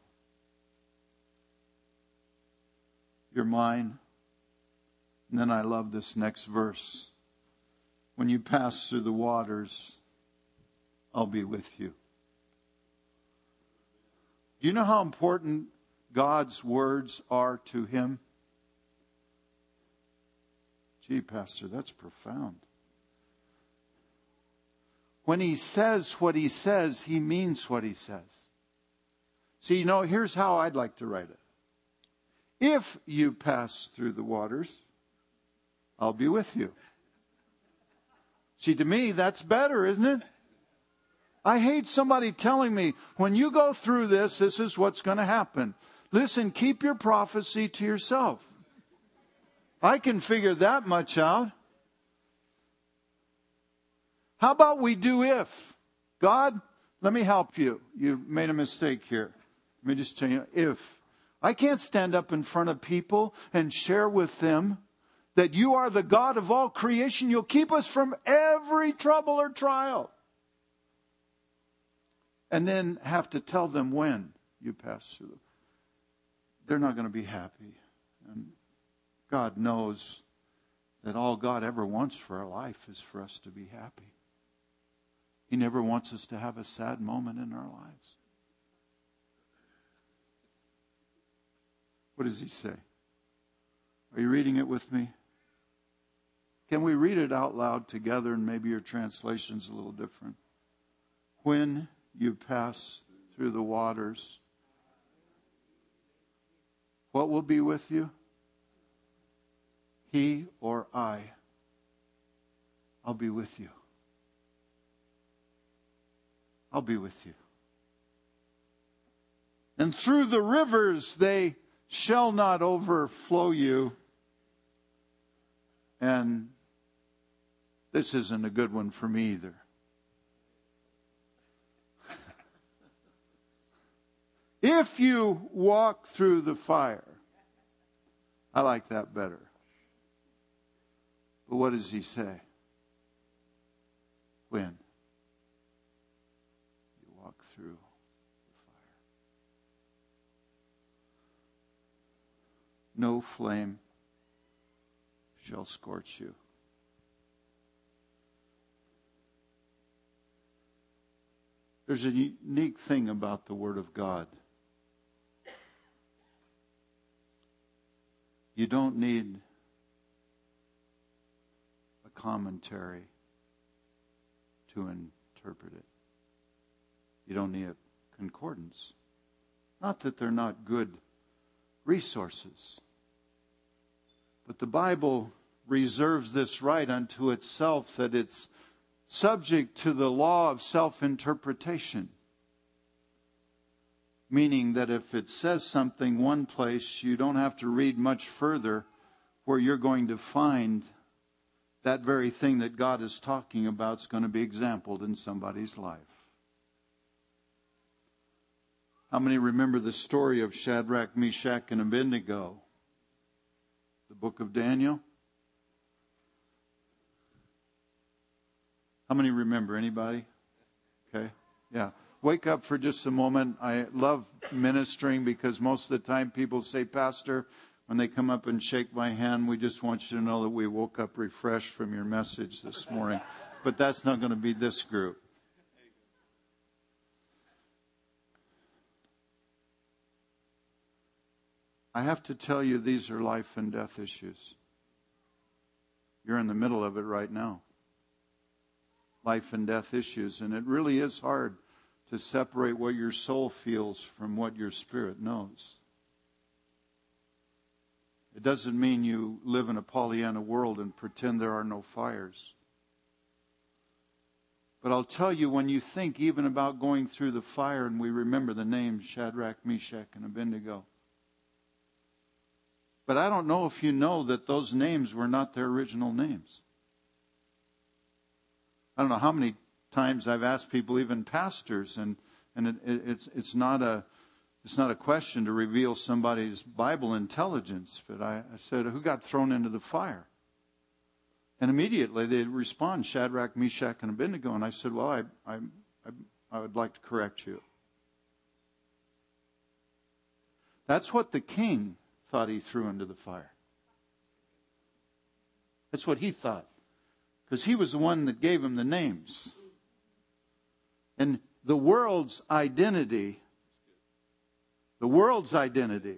You're mine. And then I love this next verse. When you pass through the waters, I'll be with you. Do you know how important God's words are to him? Gee, Pastor, that's profound. When he says what he says, he means what he says. See, you know, here's how I'd like to write it. If you pass through the waters, I'll be with you. See, to me, that's better, isn't it? I hate somebody telling me, when you go through this, this is what's going to happen. Listen, keep your prophecy to yourself. I can figure that much out. How about we do if? God, let me help you. You made a mistake here. Let me just tell you if. I can't stand up in front of people and share with them that you are the God of all creation. You'll keep us from every trouble or trial and then have to tell them when you pass through. They're not going to be happy. And God knows that all God ever wants for our life is for us to be happy. He never wants us to have a sad moment in our lives. What does he say? Are you reading it with me? Can we read it out loud together and maybe your translation's a little different? When you pass through the waters, what will be with you? He or I. I'll be with you. I'll be with you. And through the rivers they shall not overflow you. And this isn't a good one for me either. If you walk through the fire, I like that better. But what does he say? When you walk through the fire, no flame shall scorch you. There's a unique thing about the Word of God. You don't need a commentary to interpret it. You don't need a concordance. Not that they're not good resources, but the Bible reserves this right unto itself that it's subject to the law of self interpretation. Meaning that if it says something one place, you don't have to read much further where you're going to find that very thing that God is talking about is going to be exampled in somebody's life. How many remember the story of Shadrach, Meshach, and Abednego? The book of Daniel? How many remember? Anybody? Okay. Yeah. Wake up for just a moment. I love ministering because most of the time people say, Pastor, when they come up and shake my hand, we just want you to know that we woke up refreshed from your message this morning. But that's not going to be this group. I have to tell you, these are life and death issues. You're in the middle of it right now. Life and death issues. And it really is hard to separate what your soul feels from what your spirit knows. It doesn't mean you live in a Pollyanna world and pretend there are no fires. But I'll tell you, when you think even about going through the fire, and we remember the names Shadrach, Meshach, and Abednego. But I don't know if you know that those names were not their original names. I don't know how many times I've asked people, even pastors, and, and it, it, it's, it's not a, it's not a question to reveal somebody's Bible intelligence, but I, I said, Who got thrown into the fire? And immediately they respond, Shadrach, Meshach, and Abednego. And I said, Well, I, I, I, I would like to correct you. That's what the king thought he threw into the fire. That's what he thought. Because he was the one that gave him the names. And the world's identity the world's identity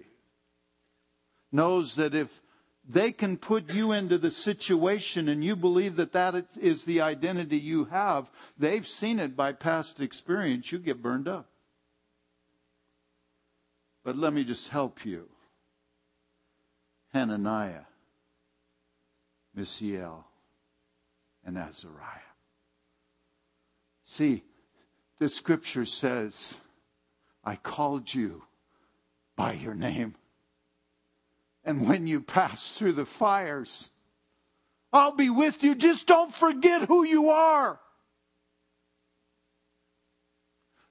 knows that if they can put you into the situation and you believe that that is the identity you have, they've seen it by past experience, you get burned up. But let me just help you. Hananiah, Mishael, and Azariah. See, the scripture says, I called you by your name. And when you pass through the fires, I'll be with you. Just don't forget who you are.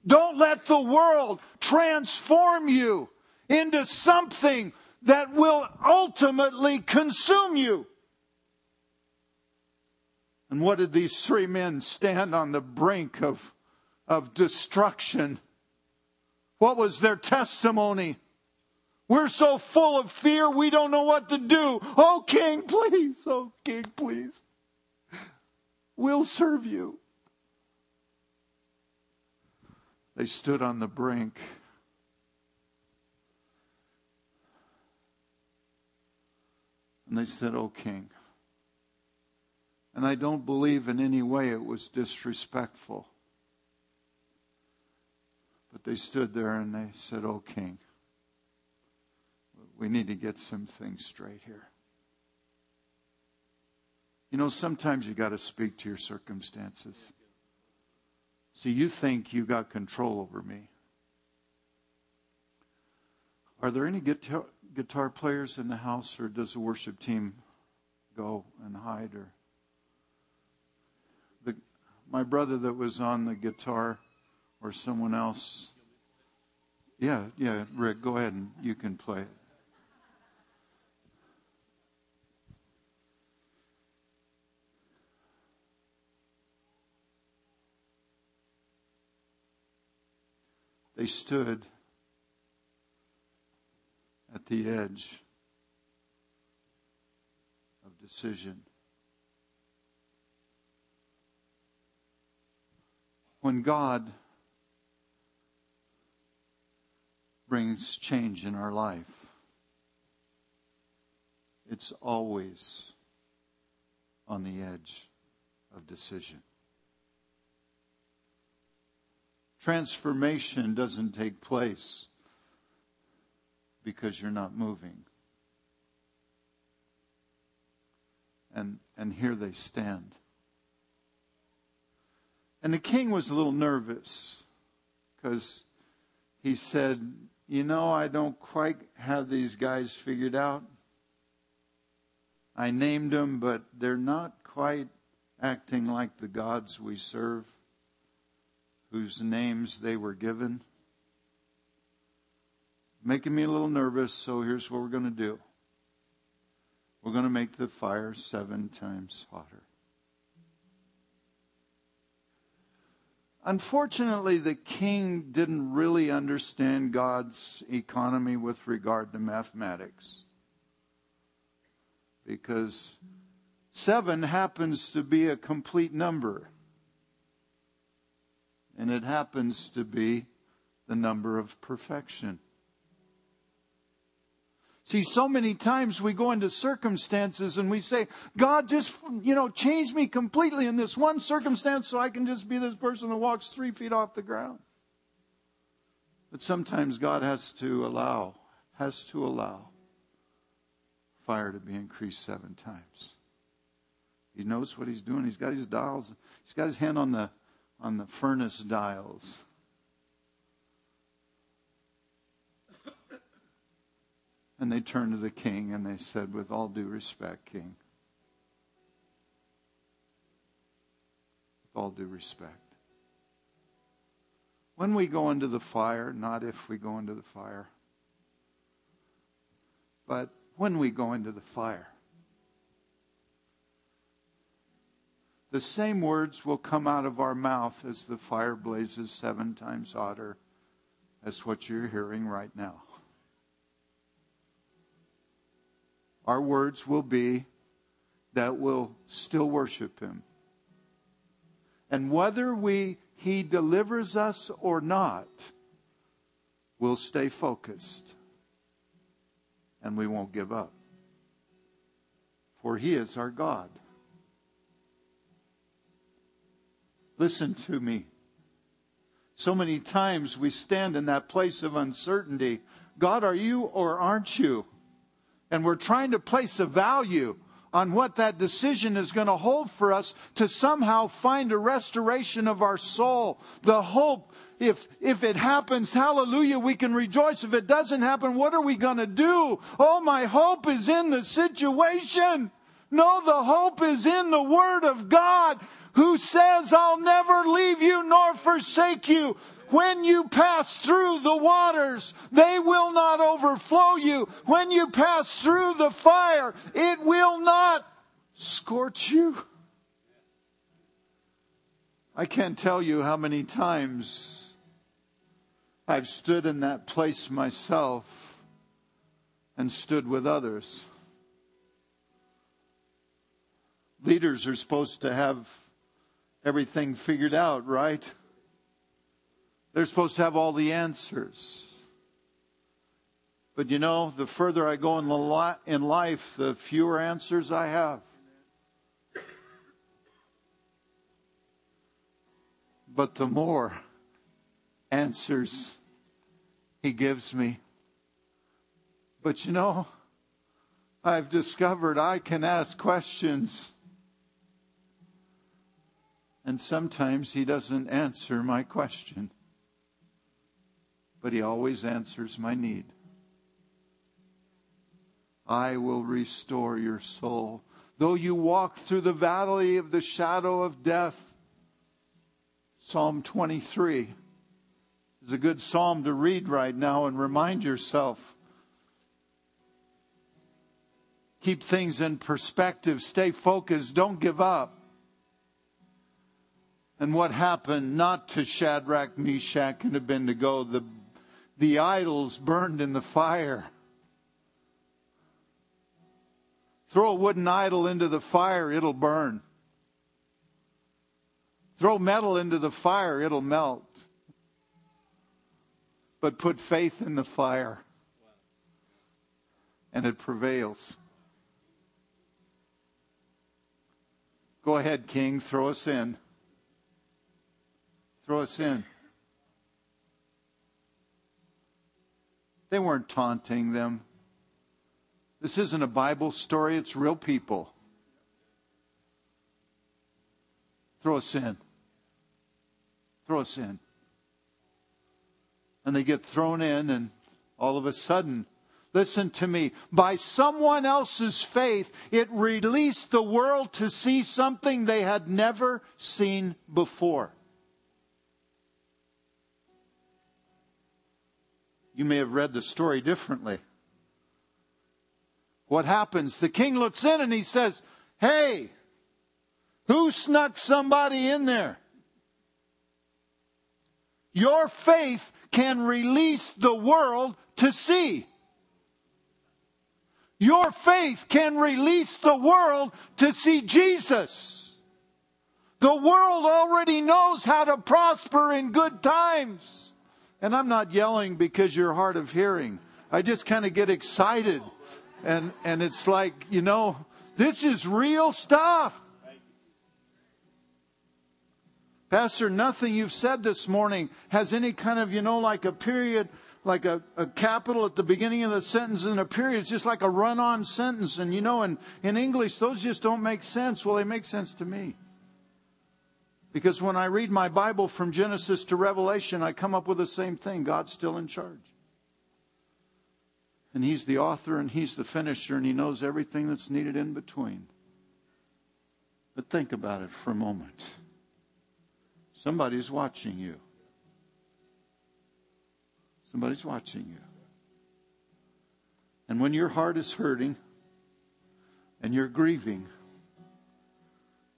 Don't let the world transform you into something that will ultimately consume you. And what did these three men stand on the brink of, of destruction? What was their testimony? We're so full of fear, we don't know what to do. Oh, King, please. Oh, King, please. We'll serve you. They stood on the brink. And they said, Oh, King. And I don't believe in any way it was disrespectful. But they stood there and they said, Oh, King we need to get some things straight here. You know, sometimes you got to speak to your circumstances. See, you think you got control over me. Are there any guitar, guitar players in the house, or does the worship team go and hide? Or the, my brother that was on the guitar, or someone else? Yeah, yeah, Rick, go ahead and you can play it. They stood at the edge of decision. When God brings change in our life, it's always on the edge of decision. Transformation doesn't take place because you're not moving. And, and here they stand. And the king was a little nervous because he said, You know, I don't quite have these guys figured out. I named them, but they're not quite acting like the gods we serve, whose names they were given. Making me a little nervous, so here's what we're going to do. We're going to make the fire seven times hotter. Unfortunately, the king didn't really understand God's economy with regard to mathematics. Because seven happens to be a complete number. And it happens to be the number of perfection. See, so many times we go into circumstances and we say, God, just, you know, change me completely in this one circumstance so I can just be this person that walks three feet off the ground. But sometimes God has to allow, has to allow fire to be increased seven times. He knows what he's doing. He's got his dials. He's got his hand on the, on the furnace dials. And they turned to the king and they said, With all due respect, king, with all due respect, when we go into the fire, not if we go into the fire, but when we go into the fire, the same words will come out of our mouth as the fire blazes seven times hotter as what you're hearing right now. Our words will be that will still worship him. And whether we he delivers us or not, we'll stay focused and we won't give up. For he is our God. Listen to me. So many times we stand in that place of uncertainty. God, are you or aren't you? And we're trying to place a value on what that decision is going to hold for us to somehow find a restoration of our soul. The hope, if, if it happens, hallelujah, we can rejoice. If it doesn't happen, what are we going to do? Oh, my hope is in the situation. No, the hope is in the Word of God who says, I'll never leave you nor forsake you when you pass through the waters, they will not overflow you. When you pass through the fire, it will not scorch you. I can't tell you how many times I've stood in that place myself and stood with others. Leaders are supposed to have everything figured out, right? They're supposed to have all the answers. But you know, the further I go in, life, the fewer answers I have. But the more answers He gives me. But you know, I've discovered I can ask questions. And sometimes He doesn't answer my question but He always answers my need. I will restore your soul. Though you walk through the valley of the shadow of death, Psalm 23 is a good psalm to read right now and remind yourself. Keep things in perspective, stay focused, don't give up. And what happened not to Shadrach, Meshach, and Abednego, the the idols burned in the fire. Throw a wooden idol into the fire, it'll burn. Throw metal into the fire, it'll melt. But put faith in the fire, and it prevails. Go ahead, King, throw us in. Throw us in. They weren't taunting them. This isn't a Bible story, it's real people. Throw us in. Throw us in. And they get thrown in, and all of a sudden, listen to me, by someone else's faith, it released the world to see something they had never seen before. You may have read the story differently. What happens? The king looks in and he says, Hey, who snuck somebody in there? Your faith can release the world to see. Your faith can release the world to see Jesus. The world already knows how to prosper in good times. And I'm not yelling because you're hard of hearing. I just kind of get excited. And, and it's like, you know, this is real stuff. Pastor, nothing you've said this morning has any kind of, you know, like a period, like a, a capital at the beginning of the sentence and a period. It's just like a run on sentence. And, you know, in, in English, those just don't make sense. Well, they make sense to me. Because when I read my Bible from Genesis to Revelation, I come up with the same thing God's still in charge. And He's the author and He's the finisher, and He knows everything that's needed in between. But think about it for a moment. Somebody's watching you. Somebody's watching you. And when your heart is hurting and you're grieving,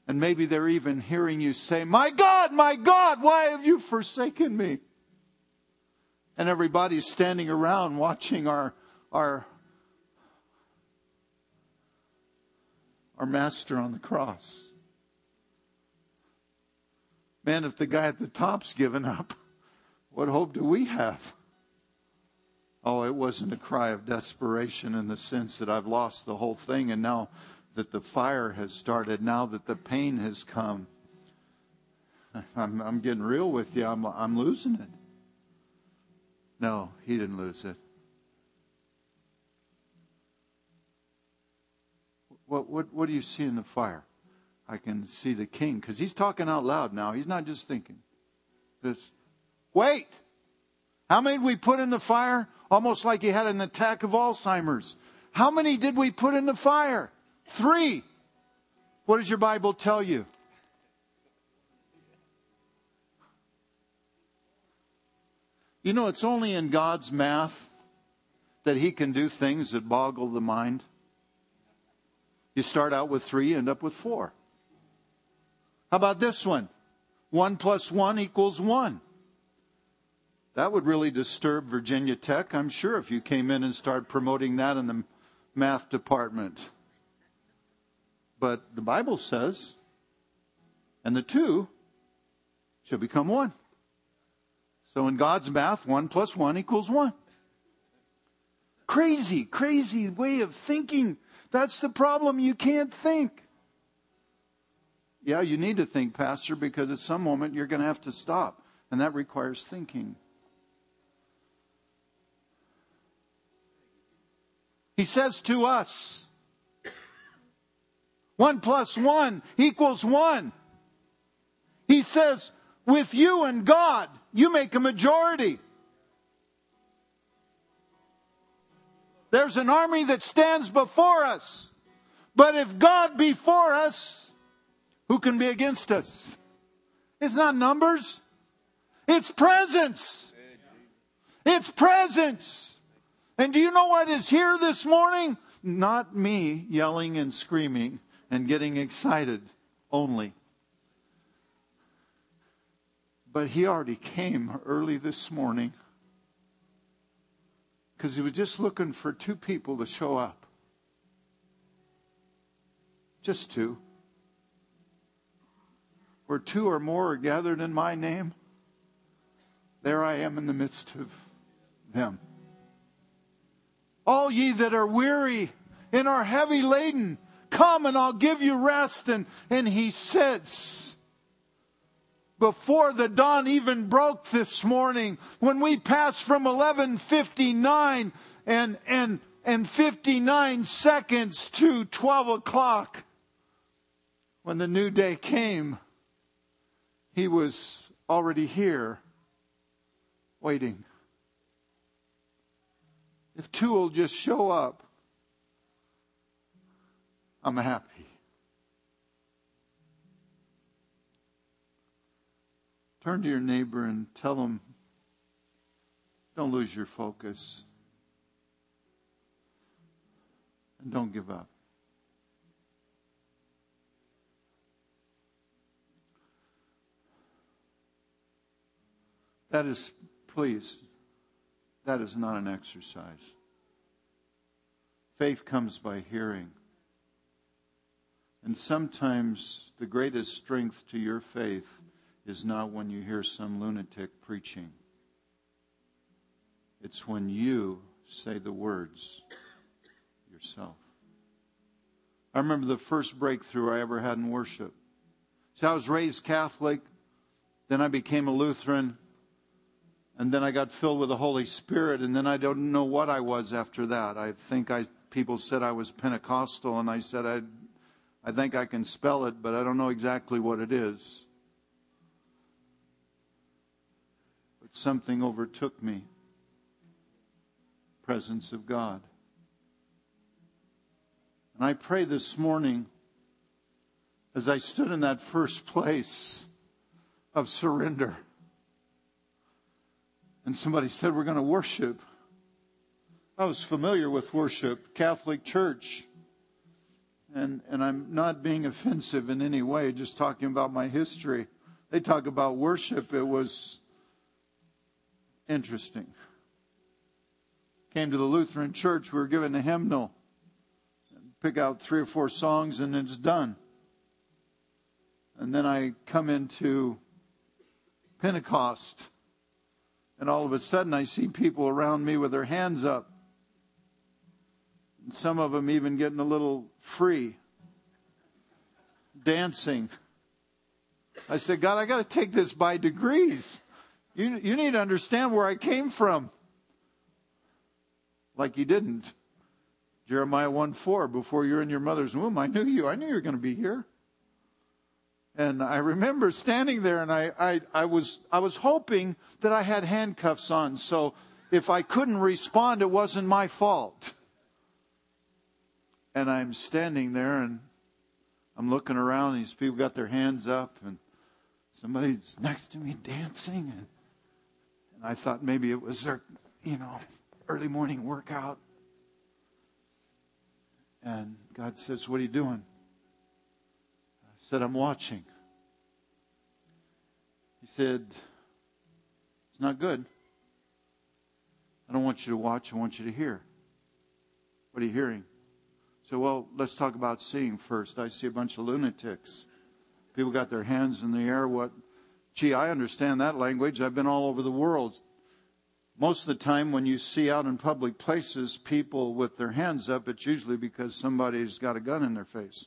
and maybe they're even hearing you say, My God, my God, why have you forsaken me? And everybody's standing around watching our, our, our master on the cross. Man, if the guy at the top's given up, what hope do we have? Oh, it wasn't a cry of desperation in the sense that I've lost the whole thing and now that the fire has started, now that the pain has come. I'm, I'm getting real with you. I'm, I'm losing it. No, he didn't lose it. What, what, what do you see in the fire? I can see the king because he's talking out loud now. He's not just thinking. Just wait. How many did we put in the fire? Almost like he had an attack of Alzheimer's. How many did we put in the fire? Three. What does your Bible tell you? You know, it's only in God's math that He can do things that boggle the mind. You start out with three, end up with four. How about this one? One plus one equals one. That would really disturb Virginia Tech, I'm sure, if you came in and started promoting that in the math department. But the Bible says, and the two shall become one. So in God's math, one plus one equals one. Crazy, crazy way of thinking. That's the problem. You can't think. Yeah, you need to think, Pastor, because at some moment you're going to have to stop, and that requires thinking. He says to us, one plus one equals one. He says, with you and God, you make a majority. There's an army that stands before us. But if God be for us, who can be against us? It's not numbers. It's presence. It's presence. And do you know what is here this morning? Not me yelling and screaming and getting excited only. But he already came early this morning because he was just looking for two people to show up. Just two. Where two or more are gathered in my name, there I am in the midst of them. All ye that are weary and are heavy laden, come and I'll give you rest. And, and he says, before the dawn even broke this morning, when we passed from 1159 and, and, and 59 seconds to 12 o'clock, when the new day came, he was already here waiting. If two will just show up, I'm happy. Turn to your neighbor and tell them, don't lose your focus. And don't give up. That is, please, that is not an exercise. Faith comes by hearing. And sometimes the greatest strength to your faith is not when you hear some lunatic preaching. It's when you say the words yourself. I remember the first breakthrough I ever had in worship. See, I was raised Catholic, then I became a Lutheran, and then I got filled with the Holy Spirit, and then I don't know what I was after that. I think I people said I was Pentecostal, and I said I, I think I can spell it, but I don't know exactly what it is. But something overtook me. Presence of God. And I pray this morning, as I stood in that first place of surrender, and somebody said, We're going to worship. I was familiar with worship, Catholic Church. And, and I'm not being offensive in any way, just talking about my history. They talk about worship. It was interesting. Came to the Lutheran church, we were given a hymnal pick out three or four songs and it's done. And then I come into Pentecost, and all of a sudden I see people around me with their hands up. Some of them even getting a little free, dancing. I said, God, I got to take this by degrees. You, you need to understand where I came from. Like you didn't. Jeremiah 1 4, before you're in your mother's womb, I knew you. I knew you were going to be here. And I remember standing there and I, I, I, was, I was hoping that I had handcuffs on. So if I couldn't respond, it wasn't my fault. And I'm standing there and I'm looking around. These people got their hands up and somebody's next to me dancing. And, and I thought maybe it was their, you know, early morning workout. And God says, What are you doing? I said, I'm watching. He said, It's not good. I don't want you to watch, I want you to hear. What are you hearing? So, well, let's talk about seeing first. I see a bunch of lunatics. People got their hands in the air. What? Gee, I understand that language. I've been all over the world most of the time when you see out in public places people with their hands up, it's usually because somebody's got a gun in their face.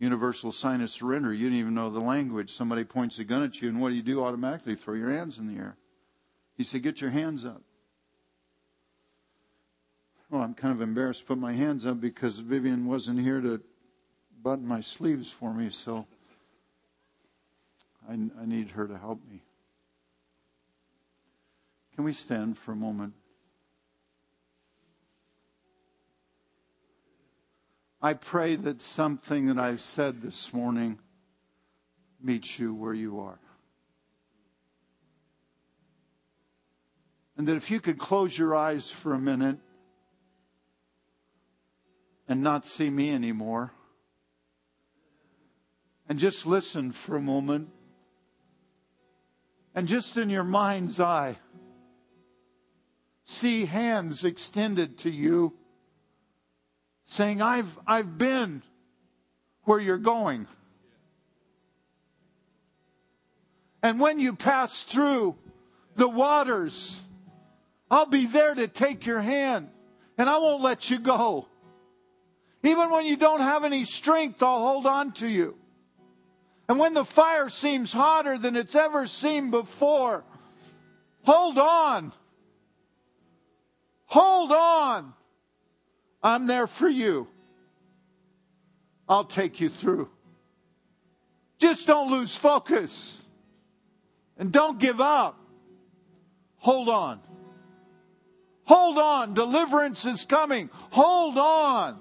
Universal sign of surrender. You didn't even know the language. Somebody points a gun at you, and what do you do automatically? Throw your hands in the air. He said, Get your hands up. Well, I'm kind of embarrassed to put my hands up because Vivian wasn't here to button my sleeves for me, so I, I need her to help me. Can we stand for a moment? I pray that something that I've said this morning meets you where you are. And that if you could close your eyes for a minute and not see me anymore, and just listen for a moment, and just in your mind's eye, see hands extended to you saying, I've, I've been where you're going. And when you pass through the waters, I'll be there to take your hand and I won't let you go. Even when you don't have any strength, I'll hold on to you. And when the fire seems hotter than it's ever seemed before, hold on. Hold on. I'm there for you. I'll take you through. Just don't lose focus. And don't give up. Hold on. Hold on. Deliverance is coming. Hold on.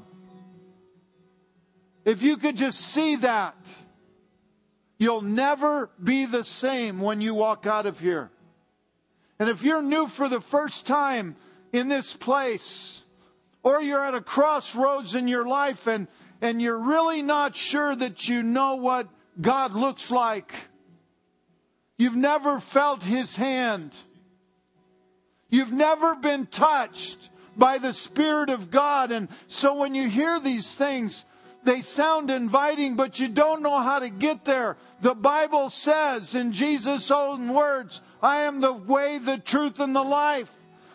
If you could just see that, you'll never be the same when you walk out of here. And if you're new for the first time in this place, or you're at a crossroads in your life and, and you're really not sure that you know what God looks like, you've never felt His hand, you've never been touched by the Spirit of God. And so when you hear these things, they sound inviting, but you don't know how to get there. The Bible says in Jesus' own words, I am the way, the truth, and the life.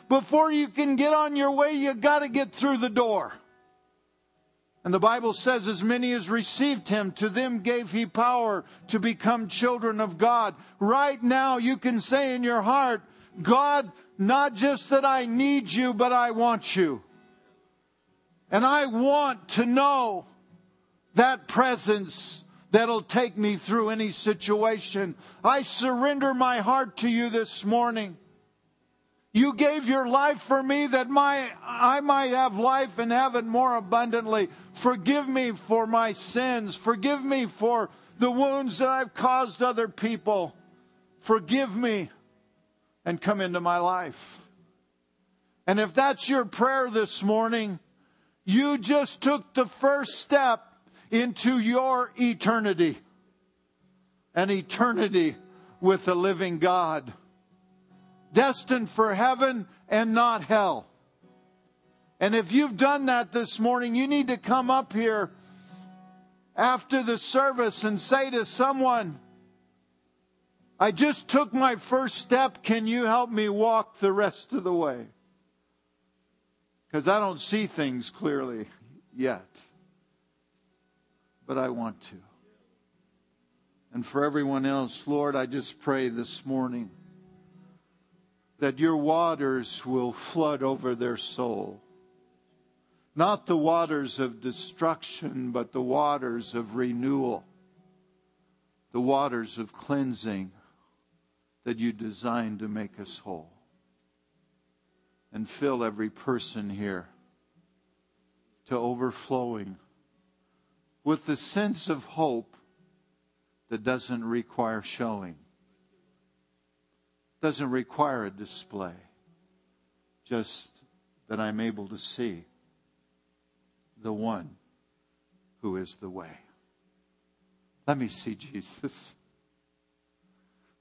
Before you can get on your way, you gotta get through the door. And the Bible says, as many as received him, to them gave he power to become children of God. Right now, you can say in your heart, God, not just that I need you, but I want you. And I want to know that presence that'll take me through any situation. I surrender my heart to you this morning. You gave your life for me that my, I might have life and have it more abundantly. Forgive me for my sins. Forgive me for the wounds that I've caused other people. Forgive me and come into my life. And if that's your prayer this morning, you just took the first step into your eternity. An eternity with the living God destined for heaven and not hell. And if you've done that this morning, you need to come up here after the service and say to someone, I just took my first step. Can you help me walk the rest of the way? Because I don't see things clearly yet. But I want to. And for everyone else, Lord, I just pray this morning that your waters will flood over their soul. Not the waters of destruction, but the waters of renewal, the waters of cleansing that you designed to make us whole. And fill every person here to overflowing with the sense of hope that doesn't require showing doesn't require a display, just that I'm able to see the one who is the way. Let me see Jesus.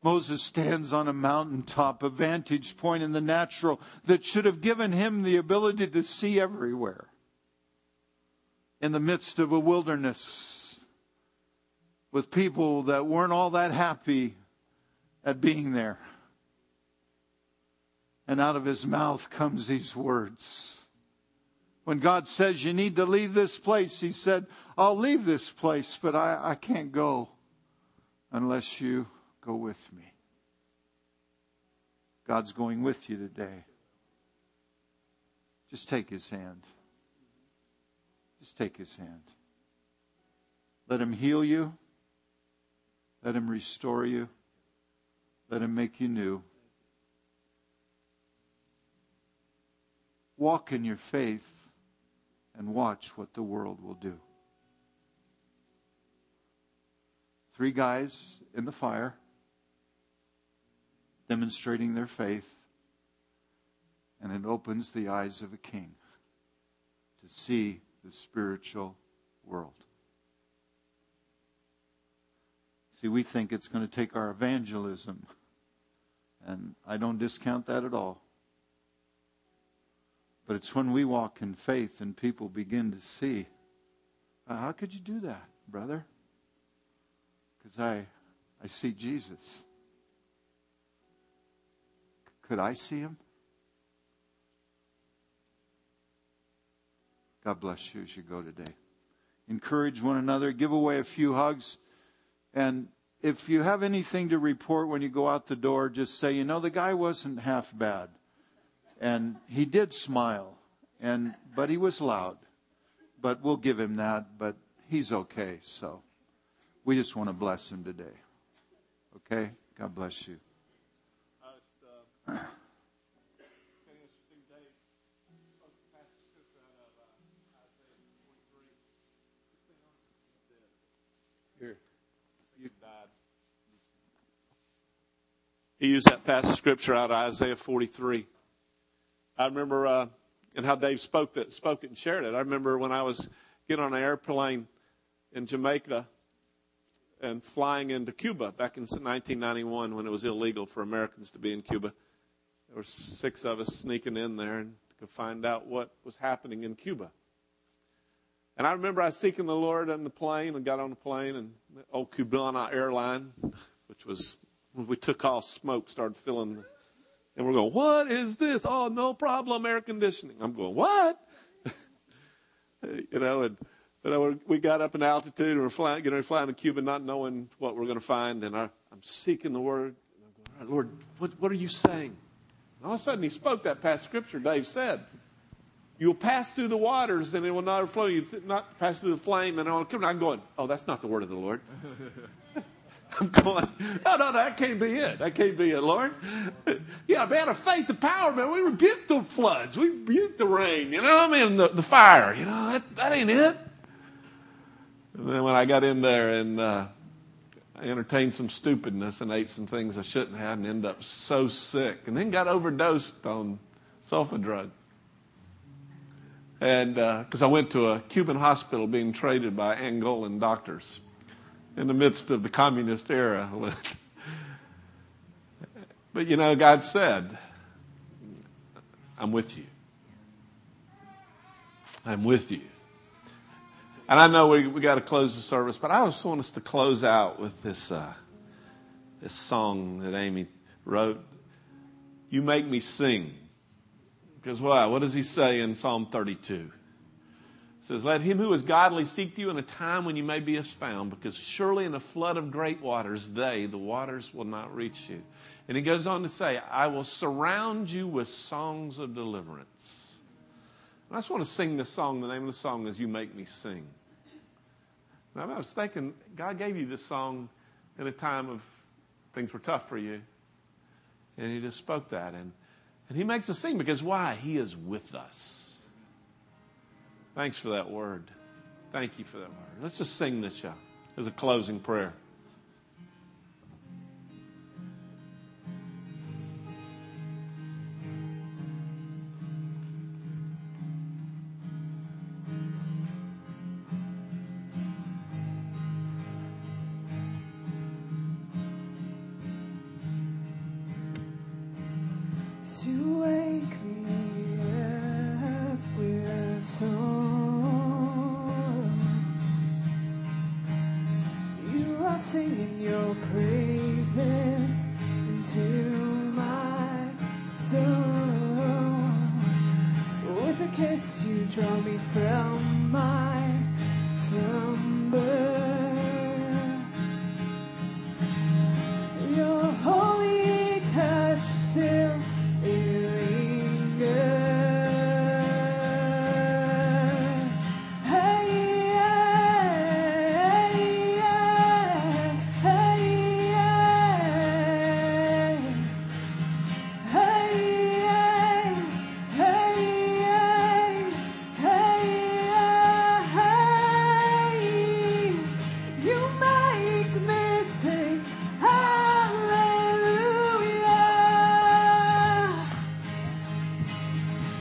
Moses stands on a mountaintop, a vantage point in the natural that should have given him the ability to see everywhere. In the midst of a wilderness with people that weren't all that happy at being there. And out of his mouth comes these words. When God says you need to leave this place, he said, I'll leave this place, but I, I can't go unless you go with me. God's going with you today. Just take his hand. Just take his hand. Let him heal you. Let him restore you. Let him make you new. Walk in your faith and watch what the world will do. Three guys in the fire demonstrating their faith, and it opens the eyes of a king to see the spiritual world. See, we think it's going to take our evangelism, and I don't discount that at all. But it's when we walk in faith and people begin to see. How could you do that, brother? Because I, I see Jesus. Could I see him? God bless you as you go today. Encourage one another. Give away a few hugs. And if you have anything to report when you go out the door, just say, you know, the guy wasn't half bad. And he did smile, and but he was loud. But we'll give him that, but he's okay. So we just want to bless him today. Okay? God bless you. Uh, uh, He used that passage of scripture out of Isaiah 43. I remember, uh, and how Dave spoke that, spoke it and shared it. I remember when I was getting on an airplane in Jamaica and flying into Cuba back in 1991 when it was illegal for Americans to be in Cuba. There were six of us sneaking in there and to find out what was happening in Cuba. And I remember I was seeking the Lord on the plane and got on the plane and the old Cubana airline, which was we took off, smoke started filling, and we're going, what is this? Oh, no problem, air conditioning. I'm going, what? you know, and but we got up in altitude and we're flying, getting ready to fly into Cuba, not knowing what we're going to find. And I, I'm seeking the word. I'm going, Lord, what, what are you saying? And all of a sudden, he spoke that past scripture Dave said. You'll pass through the waters and it will not overflow. You not pass through the flame and come. I'm going, oh, that's not the word of the Lord. I'm going, no, no, that can't be it. That can't be it, Lord. Yeah, man of faith the power, man. We rebuked the floods. We rebuked the rain, you know, I mean, the, the fire, you know, that, that ain't it. And then when I got in there and, uh, I entertained some stupidness and ate some things I shouldn't have and ended up so sick and then got overdosed on sulfa drug. And, uh, cause I went to a Cuban hospital being treated by Angolan doctors in the midst of the communist era. but you know, God said, I'm with you. I'm with you. And I know we, we got to close the service, but I just want us to close out with this, uh, this song that Amy wrote. You make me sing. Because why? What does he say in Psalm 32? Says, Let him who is godly seek you in a time when you may be found, because surely in a flood of great waters, they, the waters, will not reach you. And he goes on to say, I will surround you with songs of deliverance. And I just want to sing this song. The name of the song is You Make Me Sing. And I was thinking, God gave you this song in a time of things were tough for you. And he just spoke that. And, and he makes us sing because why? He is with us. Thanks for that word. Thank you for that word. Let's just sing this, y'all, as a closing prayer.